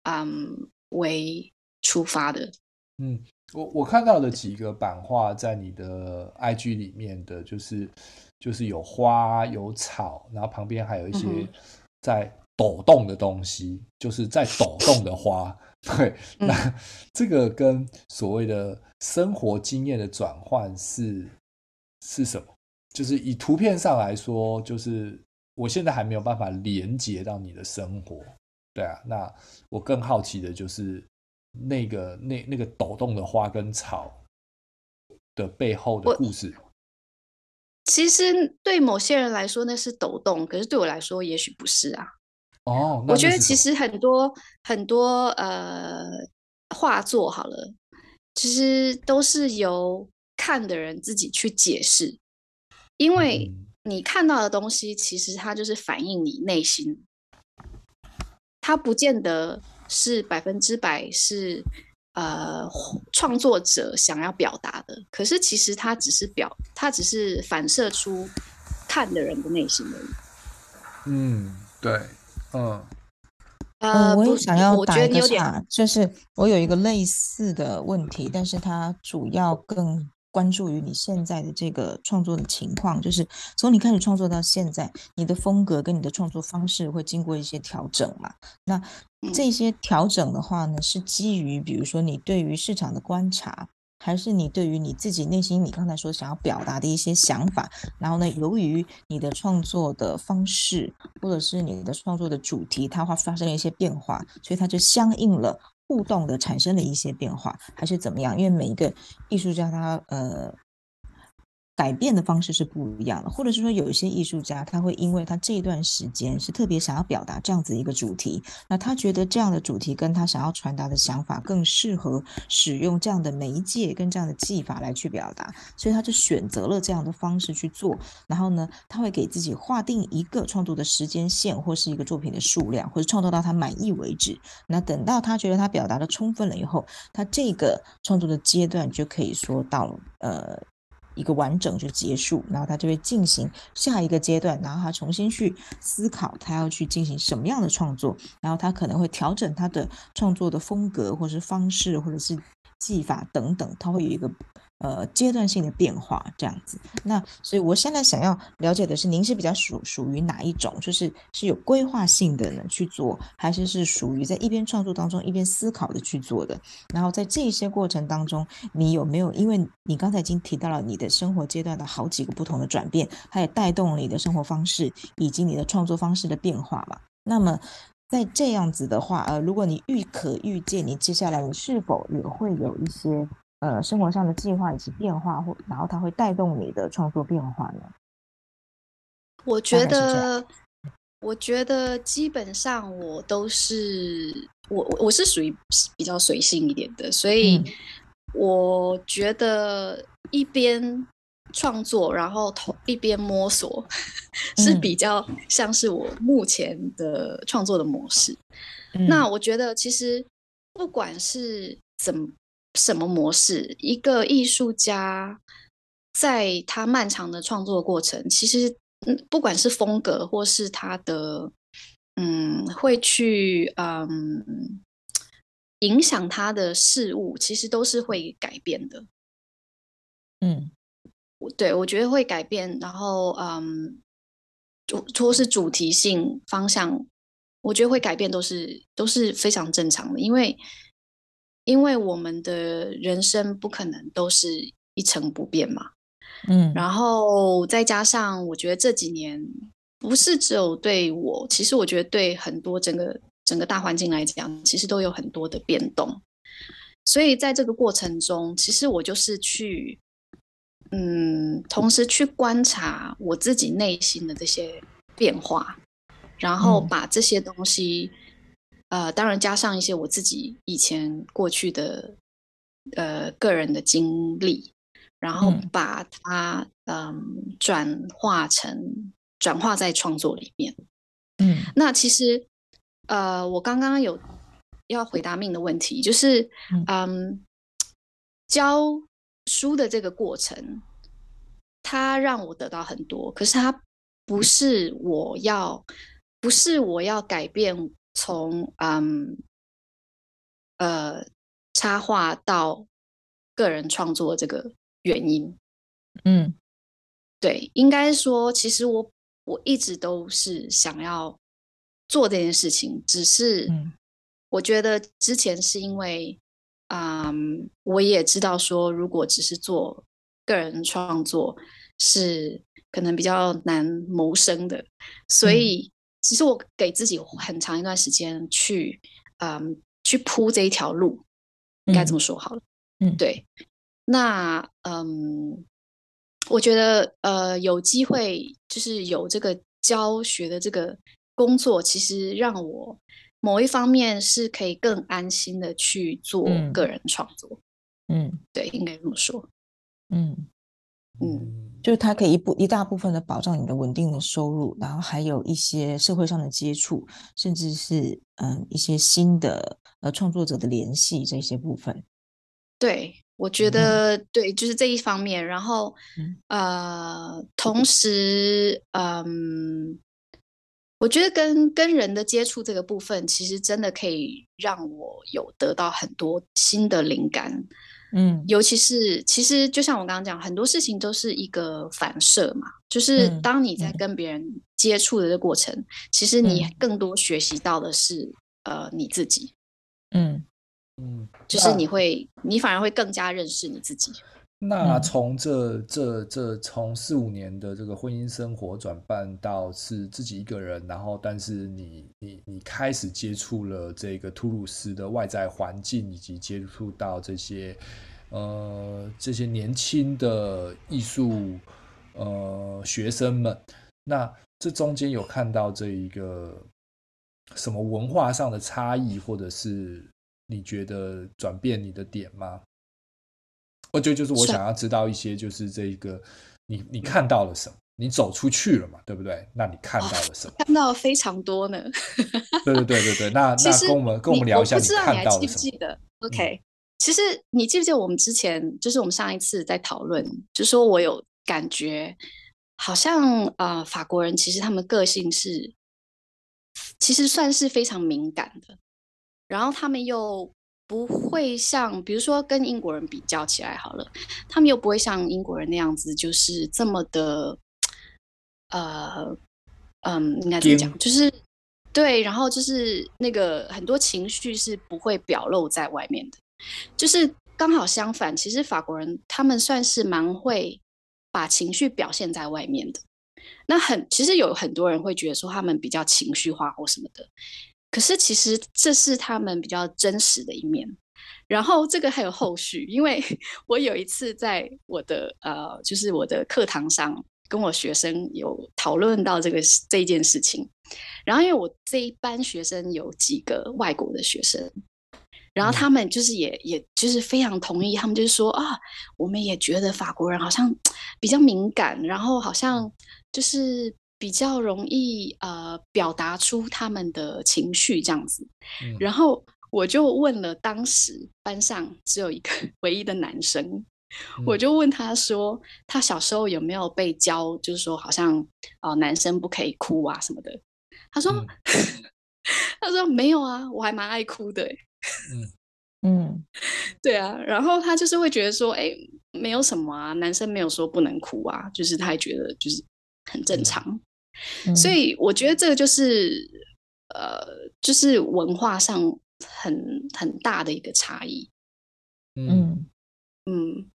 嗯，为出发的。嗯，我我看到的几个版画在你的 IG 里面的，就是就是有花有草，然后旁边还有一些在抖动的东西，嗯、就是在抖动的花。对，那、嗯、这个跟所谓的生活经验的转换是是什么？就是以图片上来说，就是我现在还没有办法连接到你的生活，对啊。那我更好奇的就是那个那那个抖动的花跟草的背后的故事。其实对某些人来说那是抖动，可是对我来说也许不是啊。哦，我觉得其实很多很多呃画作好了，其实都是由看的人自己去解释。因为你看到的东西，其实它就是反映你内心，它不见得是百分之百是呃创作者想要表达的。可是其实它只是表，它只是反射出看的人的内心而已。嗯，对，嗯，呃，我也想要打一个岔，就是我有一个类似的问题，但是它主要更。关注于你现在的这个创作的情况，就是从你开始创作到现在，你的风格跟你的创作方式会经过一些调整嘛？那这些调整的话呢，是基于比如说你对于市场的观察，还是你对于你自己内心你刚才说想要表达的一些想法？然后呢，由于你的创作的方式或者是你的创作的主题，它会发生了一些变化，所以它就相应了。互动的产生了一些变化，还是怎么样？因为每一个艺术家他呃改变的方式是不一样的，或者是说有一些艺术家，他会因为他这一段时间是特别想要表达这样子一个主题，那他觉得这样的主题跟他想要传达的想法更适合使用这样的媒介跟这样的技法来去表达，所以他就选择了这样的方式去做。然后呢，他会给自己划定一个创作的时间线，或是一个作品的数量，或者创作到他满意为止。那等到他觉得他表达的充分了以后，他这个创作的阶段就可以说到呃。一个完整就结束，然后他就会进行下一个阶段，然后他重新去思考他要去进行什么样的创作，然后他可能会调整他的创作的风格，或是方式，或者是技法等等，它会有一个。呃，阶段性的变化这样子，那所以我现在想要了解的是，您是比较属属于哪一种，就是是有规划性的呢去做，还是是属于在一边创作当中一边思考的去做的？然后在这些过程当中，你有没有？因为你刚才已经提到了你的生活阶段的好几个不同的转变，它也带动了你的生活方式以及你的创作方式的变化嘛？那么在这样子的话，呃，如果你预可预见，你接下来你是否也会有一些？呃，生活上的计划以及变化，或然后它会带动你的创作变化呢？我觉得，我觉得基本上我都是我我是属于比较随性一点的，所以我觉得一边创作，然后同一边摸索，是比较像是我目前的创作的模式。嗯。那我觉得，其实不管是怎么。什么模式？一个艺术家在他漫长的创作过程，其实，嗯，不管是风格或是他的，嗯，会去，嗯，影响他的事物，其实都是会改变的。嗯，对，我觉得会改变。然后，嗯，主说是主题性方向，我觉得会改变，都是都是非常正常的，因为。因为我们的人生不可能都是一成不变嘛，嗯，然后再加上我觉得这几年不是只有对我，其实我觉得对很多整个整个大环境来讲，其实都有很多的变动，所以在这个过程中，其实我就是去，嗯，同时去观察我自己内心的这些变化，然后把这些东西。呃，当然加上一些我自己以前过去的呃个人的经历，然后把它嗯、呃、转化成转化在创作里面。嗯，那其实呃，我刚刚有要回答 Min 的问题，就是嗯、呃，教书的这个过程，它让我得到很多，可是它不是我要，不是我要改变。从嗯呃插画到个人创作这个原因，嗯，对，应该说，其实我我一直都是想要做这件事情，只是我觉得之前是因为，嗯，我也知道说，如果只是做个人创作是可能比较难谋生的，所以。其实我给自己很长一段时间去，嗯，去铺这一条路，应该这么说好了。嗯，对。那，嗯，我觉得，呃，有机会就是有这个教学的这个工作，其实让我某一方面是可以更安心的去做个人创作。嗯，对，应该这么说。嗯嗯。嗯就是它可以一部一大部分的保障你的稳定的收入，然后还有一些社会上的接触，甚至是嗯一些新的呃创作者的联系这些部分。对，我觉得、嗯、对，就是这一方面。然后、嗯、呃，同时嗯，我觉得跟跟人的接触这个部分，其实真的可以让我有得到很多新的灵感。嗯，尤其是其实就像我刚刚讲，很多事情都是一个反射嘛，就是当你在跟别人接触的这个过程，嗯、其实你更多学习到的是、嗯、呃你自己，嗯。嗯，就是你会你反而会更加认识你自己。那从这这这从四五年的这个婚姻生活转变到是自己一个人，然后但是你你你开始接触了这个吐鲁斯的外在环境，以及接触到这些呃这些年轻的艺术呃学生们，那这中间有看到这一个什么文化上的差异，或者是你觉得转变你的点吗？我觉得就是我想要知道一些，就是这一个你你看到了什么？你走出去了嘛，对不对？那你看到了什么？看到了非常多呢。对对对对对，那那跟我们跟我们聊一下，你看到了什么？我不知道你还记不记得？OK，、嗯、其实你记不记得我们之前就是我们上一次在讨论，就说我有感觉，好像啊、呃，法国人其实他们个性是，其实算是非常敏感的，然后他们又不会像，比如说跟英国人比较起来好了，他们又不会像英国人那样子，就是这么的。呃，嗯，应该怎么讲？就是对，然后就是那个很多情绪是不会表露在外面的，就是刚好相反。其实法国人他们算是蛮会把情绪表现在外面的。那很其实有很多人会觉得说他们比较情绪化或什么的，可是其实这是他们比较真实的一面。然后这个还有后续，因为 我有一次在我的呃，就是我的课堂上。跟我学生有讨论到这个这件事情，然后因为我这一班学生有几个外国的学生，然后他们就是也也就是非常同意，他们就是说啊，我们也觉得法国人好像 比较敏感，然后好像就是比较容易呃表达出他们的情绪这样子，然后我就问了当时班上只有一个 唯一的男生。我就问他说，他小时候有没有被教，就是说好像哦，男生不可以哭啊什么的。他说，嗯、他说没有啊，我还蛮爱哭的。嗯嗯，对啊。然后他就是会觉得说，哎，没有什么啊，男生没有说不能哭啊，就是他也觉得就是很正常。嗯、所以我觉得这个就是呃，就是文化上很很大的一个差异。嗯嗯。嗯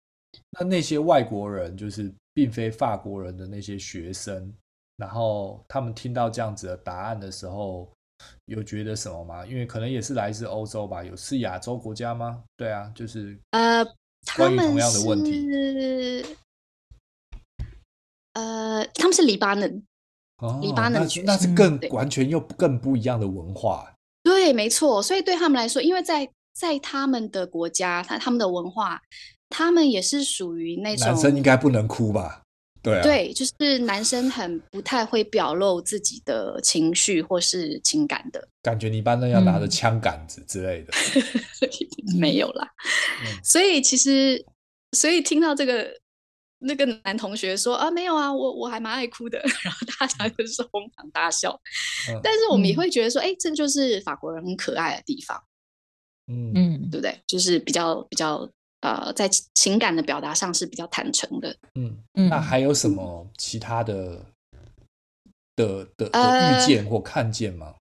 那那些外国人，就是并非法国人的那些学生，然后他们听到这样子的答案的时候，有觉得什么吗？因为可能也是来自欧洲吧，有是亚洲国家吗？对啊，就是呃，关于同样的问题，呃，他们是黎巴嫩，哦、黎巴嫩那，那是更完全又更不一样的文化。对，没错，所以对他们来说，因为在在他们的国家，他他们的文化。他们也是属于那种男生应该不能哭吧？对啊，对，就是男生很不太会表露自己的情绪或是情感的感觉。你一般都要拿着枪杆子之类的，嗯、没有啦。嗯、所以其实，所以听到这个那个男同学说啊，没有啊，我我还蛮爱哭的，然后大家就是哄堂大笑。嗯、但是我们也会觉得说，哎、嗯，这就是法国人很可爱的地方。嗯嗯，对不对？就是比较比较。呃，在情感的表达上是比较坦诚的。嗯，那还有什么其他的、嗯、的的的预见或看见吗？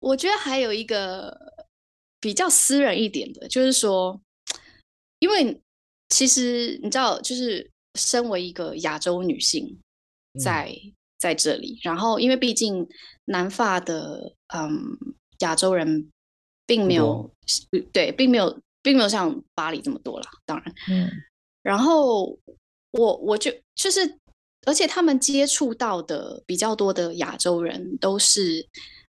我觉得还有一个比较私人一点的，就是说，因为其实你知道，就是身为一个亚洲女性在，在、嗯、在这里，然后因为毕竟南法的嗯亚洲人并没有对，并没有。并没有像巴黎这么多啦，当然，嗯，然后我我就就是，而且他们接触到的比较多的亚洲人都是，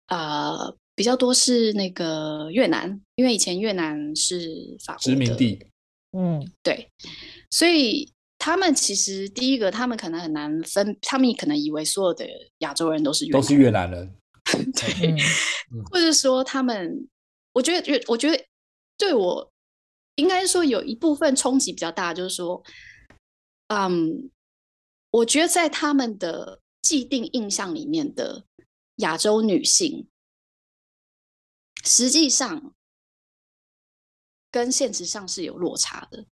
呃，比较多是那个越南，因为以前越南是法国殖民地，嗯，对，所以他们其实第一个，他们可能很难分，他们可能以为所有的亚洲人都是越南都是越南人，对，嗯、或者说他们，我觉得，我觉得对我。应该说有一部分冲击比较大，就是说，嗯，我觉得在他们的既定印象里面的亚洲女性，实际上跟现实上是有落差的。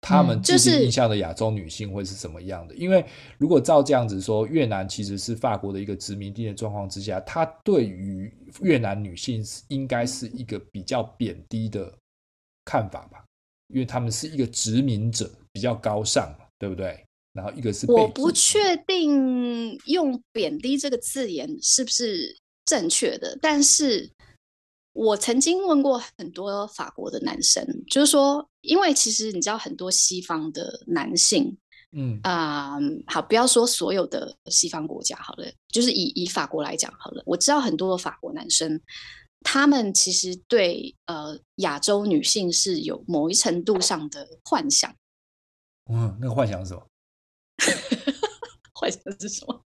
他们就是印象的亚洲女性会是什么样的？因为如果照这样子说，越南其实是法国的一个殖民地的状况之下，他对于越南女性应该是一个比较贬低的。看法吧，因为他们是一个殖民者，比较高尚嘛，对不对？然后一个是，我不确定用贬低这个字眼是不是正确的，但是我曾经问过很多法国的男生，就是说，因为其实你知道很多西方的男性，嗯啊、呃，好，不要说所有的西方国家好了，就是以以法国来讲好了，我知道很多的法国男生，他们其实对呃亚洲女性是有某一程度上的幻想。嗯，那个幻想是什么？幻想是什么？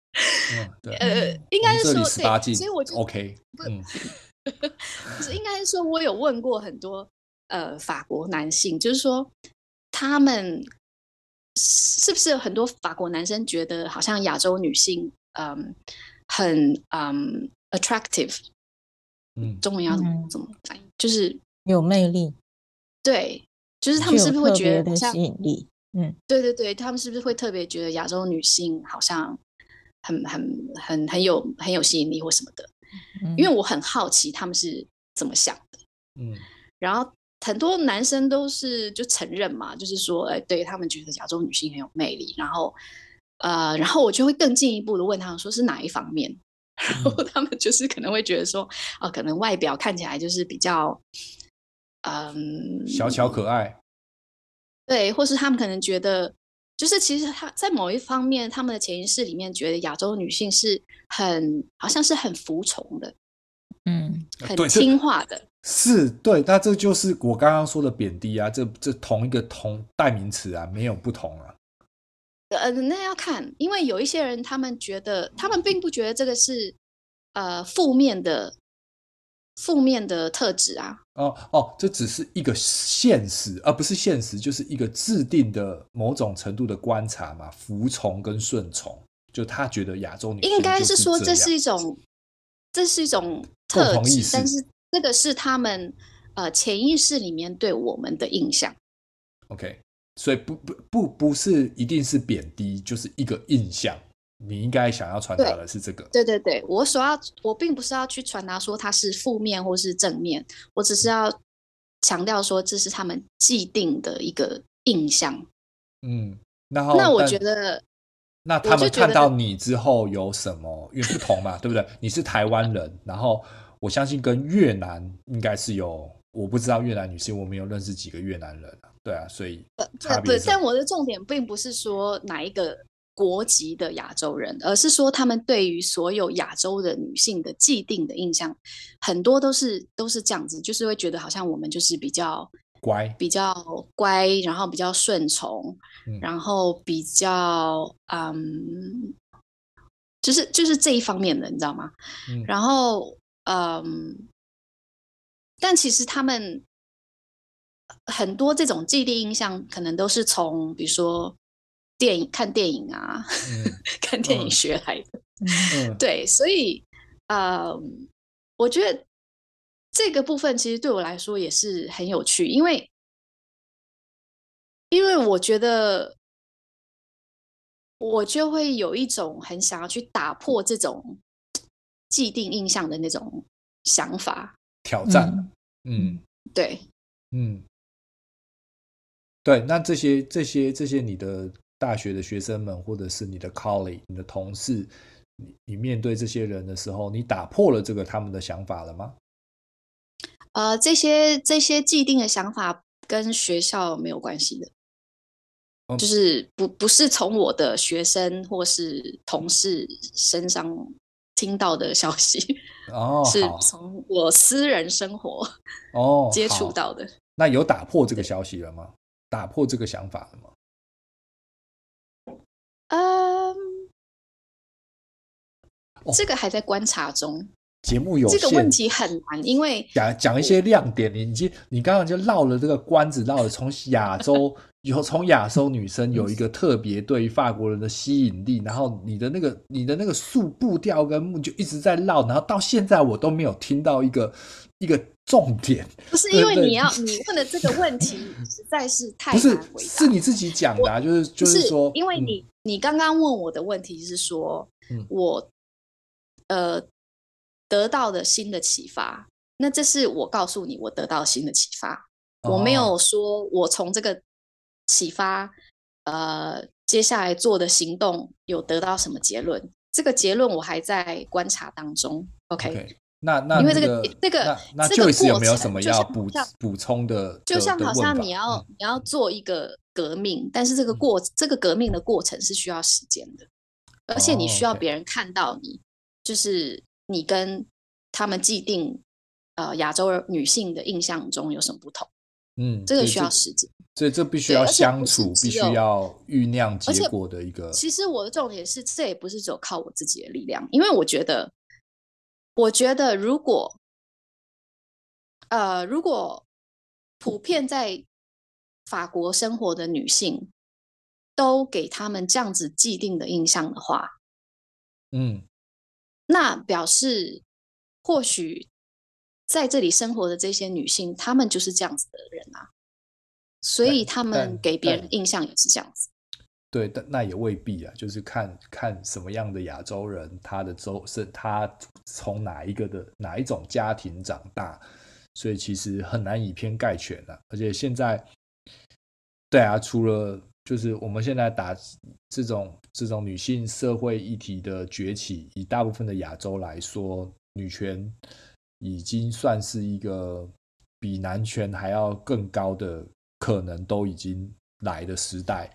嗯，对，呃，应该是说十八禁，所以我就 OK，嗯。是应该是说，我有问过很多呃法国男性，就是说他们是不是有很多法国男生觉得好像亚洲女性嗯很嗯 attractive，嗯，中文要怎么怎么翻译？就是有魅力，对，就是他们是不是会觉得吸引力？嗯，对对对，他们是不是会特别觉得亚洲女性好像很很很很有很有吸引力或什么的？因为我很好奇他们是怎么想的，嗯，然后很多男生都是就承认嘛，就是说，哎，对他们觉得亚洲女性很有魅力，然后，呃，然后我就会更进一步的问他们，说是哪一方面，然后他们就是可能会觉得说，啊、呃，可能外表看起来就是比较，嗯，小巧可爱，对，或是他们可能觉得。就是其实他在某一方面，他们的潜意识里面觉得亚洲女性是很好像是很服从的，嗯，很听话的。是对，那这就是我刚刚说的贬低啊，这这同一个同代名词啊，没有不同啊。呃，那要看，因为有一些人他们觉得，他们并不觉得这个是呃负面的。负面的特质啊！哦哦，这只是一个现实，而不是现实，就是一个制定的某种程度的观察嘛。服从跟顺从，就他觉得亚洲女性应该是说这是一种，这是一种特质，但是这个是他们呃潜意识里面对我们的印象。OK，所以不不不不是一定是贬低，就是一个印象。你应该想要传达的是这个，对对对，我所要，我并不是要去传达说它是负面或是正面，我只是要强调说这是他们既定的一个印象。嗯，然后那我觉得，那他们看到你之后有什么？因为不同嘛，对不对？你是台湾人，然后我相信跟越南应该是有，我不知道越南女性，我没有认识几个越南人，对啊，所以呃，对，但我的重点并不是说哪一个。国籍的亚洲人，而是说他们对于所有亚洲的女性的既定的印象，很多都是都是这样子，就是会觉得好像我们就是比较乖，比较乖，然后比较顺从，嗯、然后比较嗯，就是就是这一方面的，你知道吗？嗯、然后嗯，但其实他们很多这种既定印象，可能都是从比如说。电影看电影啊，嗯、看电影学来的，嗯、对，所以呃，我觉得这个部分其实对我来说也是很有趣，因为因为我觉得我就会有一种很想要去打破这种既定印象的那种想法，挑战，嗯，嗯。对，嗯，对，那这些这些这些你的。大学的学生们，或者是你的 colleague、你的同事，你你面对这些人的时候，你打破了这个他们的想法了吗？呃，这些这些既定的想法跟学校没有关系的，嗯、就是不不是从我的学生或是同事身上听到的消息哦，是从我私人生活哦接触到的。那有打破这个消息了吗？打破这个想法了吗？嗯，um, 这个还在观察中。哦、节目有，这个问题很难，因为讲讲一些亮点。你你你刚刚就绕了这个关子，绕了从亚洲有从亚洲女生有一个特别对于法国人的吸引力，然后你的那个你的那个速步调跟目就一直在绕，然后到现在我都没有听到一个一个。重点。不是因为你要你问的这个问题实在是太难回答，不是，是你自己讲的，啊，就是就是说，因为你你刚刚问我的问题是说，我呃得到的新的启发，那这是我告诉你我得到新的启发，我没有说我从这个启发呃接下来做的行动有得到什么结论，这个结论我还在观察当中。OK。那那因为这个这个那那这个有没有什么要补像补充的？就像好像你要、嗯、你要做一个革命，但是这个过、嗯、这个革命的过程是需要时间的，而且你需要别人看到你，就是你跟他们既定呃亚洲女性的印象中有什么不同？嗯，这个需要时间。所以这必须要相处，必须要酝酿结果的一个。其实我的重点是，这也不是只有靠我自己的力量，因为我觉得，我觉得如果，呃，如果普遍在法国生活的女性都给他们这样子既定的印象的话，嗯，那表示或许在这里生活的这些女性，她们就是这样子的人啊。所以他们给别人印象也是这样子。对，但那也未必啊，就是看看什么样的亚洲人，他的周是他从哪一个的哪一种家庭长大，所以其实很难以偏概全啊。而且现在，对啊，除了就是我们现在打这种这种女性社会议题的崛起，以大部分的亚洲来说，女权已经算是一个比男权还要更高的。可能都已经来的时代，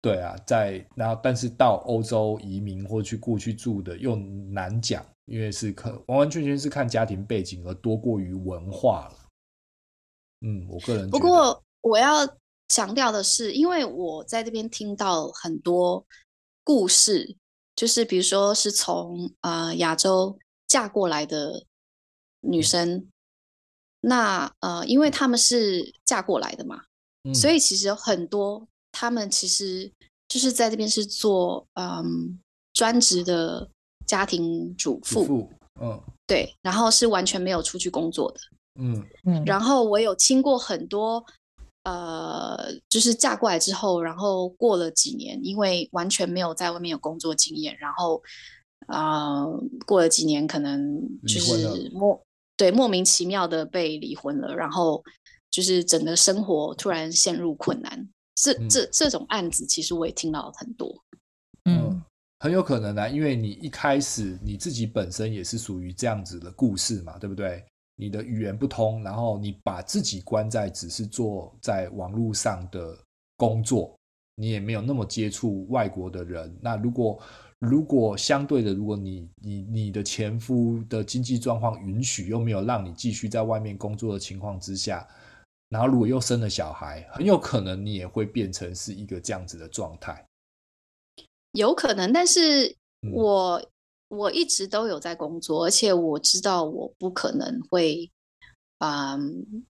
对啊，在然后，但是到欧洲移民或去过去住的又难讲，因为是看完完全全是看家庭背景而多过于文化了。嗯，我个人不过我要强调的是，因为我在这边听到很多故事，就是比如说是从呃亚洲嫁过来的女生。嗯那呃，因为他们是嫁过来的嘛，嗯、所以其实有很多他们其实就是在这边是做嗯专职的家庭主妇，嗯，对，然后是完全没有出去工作的，嗯嗯。然后我有听过很多呃，就是嫁过来之后，然后过了几年，因为完全没有在外面有工作经验，然后啊、呃，过了几年可能就是莫。对，莫名其妙的被离婚了，然后就是整个生活突然陷入困难。这、嗯、这这种案子，其实我也听到很多。嗯，很有可能啊，因为你一开始你自己本身也是属于这样子的故事嘛，对不对？你的语言不通，然后你把自己关在只是做在网络上的工作，你也没有那么接触外国的人。那如果如果相对的，如果你你你的前夫的经济状况允许，又没有让你继续在外面工作的情况之下，然后如果又生了小孩，很有可能你也会变成是一个这样子的状态。有可能，但是我、嗯、我一直都有在工作，而且我知道我不可能会，嗯，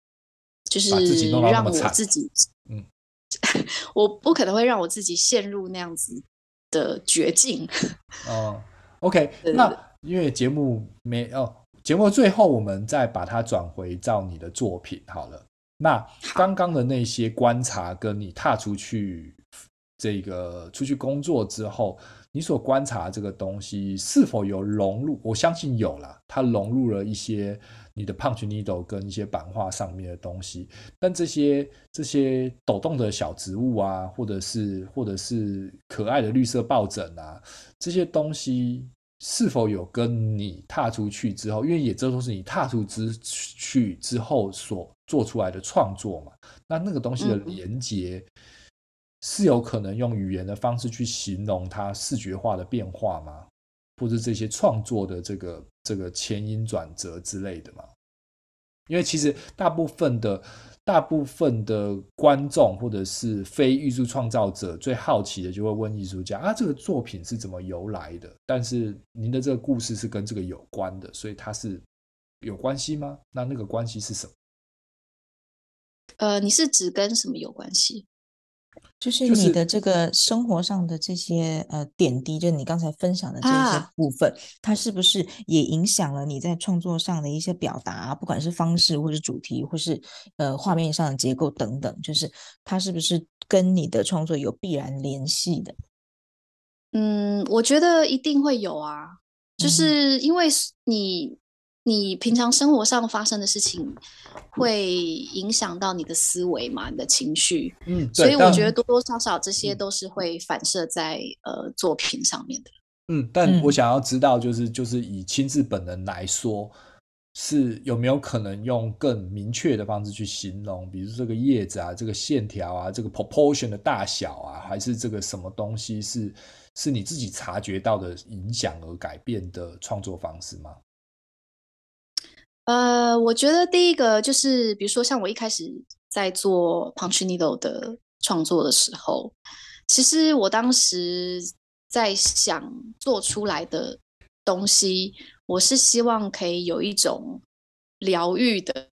就是让我自己，嗯，我不可能会让我自己陷入那样子。的绝境 哦，OK，那因为节目没哦，节目最后我们再把它转回到你的作品好了。那刚刚的那些观察，跟你踏出去这个出去工作之后，你所观察这个东西是否有融入？我相信有啦，它融入了一些。你的 punch needle 跟一些版画上面的东西，但这些这些抖动的小植物啊，或者是或者是可爱的绿色抱枕啊，这些东西是否有跟你踏出去之后，因为也这都是你踏出之去之后所做出来的创作嘛？那那个东西的连接是有可能用语言的方式去形容它视觉化的变化吗？或者这些创作的这个这个前因转折之类的吗？因为其实大部分的大部分的观众或者是非艺术创造者最好奇的就会问艺术家啊，这个作品是怎么由来的？但是您的这个故事是跟这个有关的，所以它是有关系吗？那那个关系是什么？呃，你是指跟什么有关系？就是你的这个生活上的这些呃点滴，就是你刚才分享的这些部分，啊，它是不是也影响了你在创作上的一些表达？不管是方式，或是主题，或是呃画面上的结构等等，就是它是不是跟你的创作有必然联系的？嗯，我觉得一定会有啊，就是因为你。你平常生活上发生的事情，会影响到你的思维嘛？你的情绪，嗯，所以我觉得多多少少这些都是会反射在呃作品上面的。嗯，但我想要知道，就是就是以亲自本人来说，是有没有可能用更明确的方式去形容，比如这个叶子啊，这个线条啊，这个 proportion 的大小啊，还是这个什么东西是是你自己察觉到的影响而改变的创作方式吗？呃，我觉得第一个就是，比如说像我一开始在做 Punch Needle 的创作的时候，其实我当时在想做出来的东西，我是希望可以有一种疗愈的、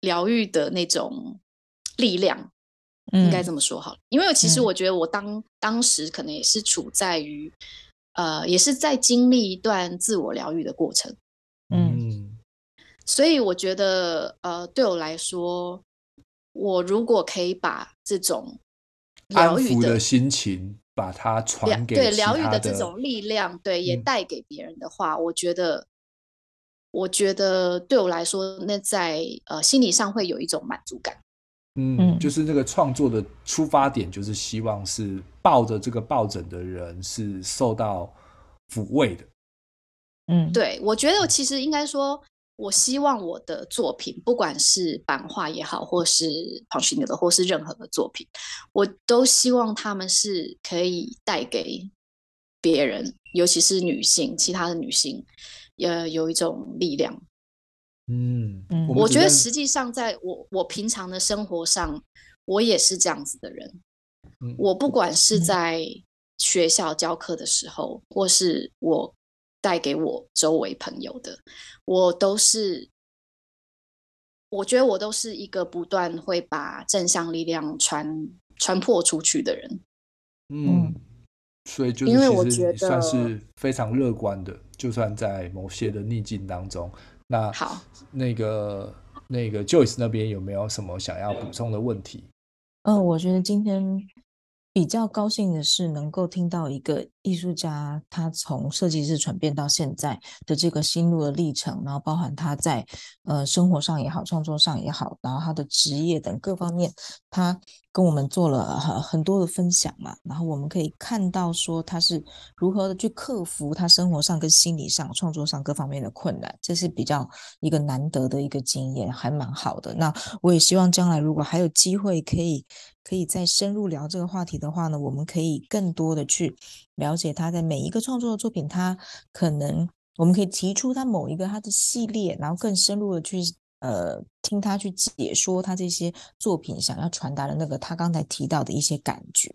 疗愈的那种力量，应该这么说好了。嗯、因为其实我觉得我当当时可能也是处在于，呃，也是在经历一段自我疗愈的过程，嗯。所以我觉得，呃，对我来说，我如果可以把这种疗愈的，的心情，把它传给对疗愈的这种力量，对也带给别人的话，嗯、我觉得，我觉得对我来说，那在呃心理上会有一种满足感。嗯，就是那个创作的出发点，就是希望是抱着这个抱枕的人是受到抚慰的。嗯，对，我觉得其实应该说。我希望我的作品，不管是版画也好，或是 Punch Needle 的，或是任何的作品，我都希望他们是可以带给别人，尤其是女性，其他的女性，呃，有一种力量。嗯嗯，我觉得实际上，在我我平常的生活上，我也是这样子的人。嗯，我不管是在学校教课的时候，或是我。带给我周围朋友的，我都是，我觉得我都是一个不断会把正向力量传传播出去的人。嗯，所以就是因为我觉得算是非常乐观的，就算在某些的逆境当中。那好，那个那个 Joyce 那边有没有什么想要补充的问题？嗯，我觉得今天比较高兴的是能够听到一个。艺术家他从设计师转变到现在的这个心路的历程，然后包含他在呃生活上也好，创作上也好，然后他的职业等各方面，他跟我们做了很很多的分享嘛。然后我们可以看到说他是如何的去克服他生活上跟心理上、创作上各方面的困难，这是比较一个难得的一个经验，还蛮好的。那我也希望将来如果还有机会可以可以再深入聊这个话题的话呢，我们可以更多的去。了解他在每一个创作的作品，他可能我们可以提出他某一个他的系列，然后更深入的去呃听他去解说他这些作品想要传达的那个他刚才提到的一些感觉。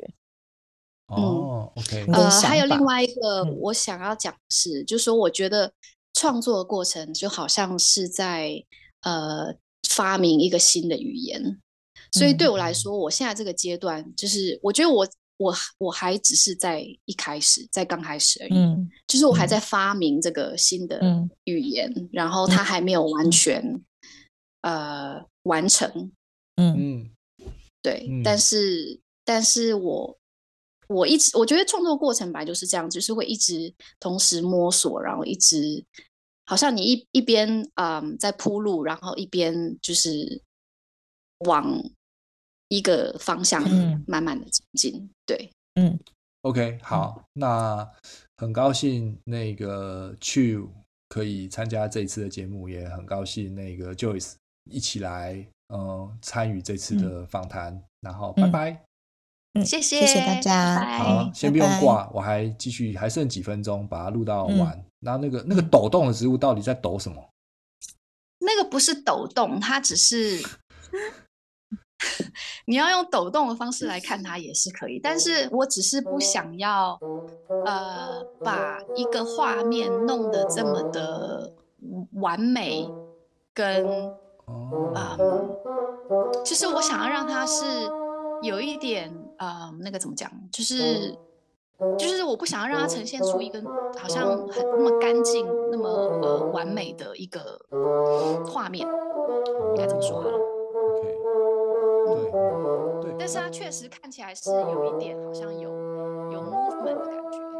哦，OK，呃，还有另外一个我想要讲的是，嗯、就是说我觉得创作的过程就好像是在呃发明一个新的语言，所以对我来说，嗯、我现在这个阶段就是我觉得我。我我还只是在一开始，在刚开始而已，嗯、就是我还在发明这个新的语言，嗯、然后它还没有完全、嗯、呃完成，嗯。嗯，对，嗯、但是但是我我一直我觉得创作过程本来就是这样，就是会一直同时摸索，然后一直好像你一一边嗯在铺路，然后一边就是往。一个方向，慢慢的前进。嗯、对，嗯，OK，好，嗯、那很高兴那个 Chiu 可以参加这一次的节目，也很高兴那个 Joyce 一起来，嗯，参与这次的访谈。嗯、然后，拜拜，嗯，谢谢，谢谢大家，好，先不用挂，我还继续，还剩几分钟，把它录到完。嗯、然后，那个那个抖动的植物到底在抖什么？那个不是抖动，它只是。你要用抖动的方式来看它也是可以，但是我只是不想要，呃，把一个画面弄得这么的完美，跟，啊、呃，就是我想要让它是有一点，呃，那个怎么讲，就是，就是我不想要让它呈现出一个好像很那么干净、那么呃完美的一个画面，应该怎么说好了。但是它确实看起来是有一点，好像有有 movement 的感觉。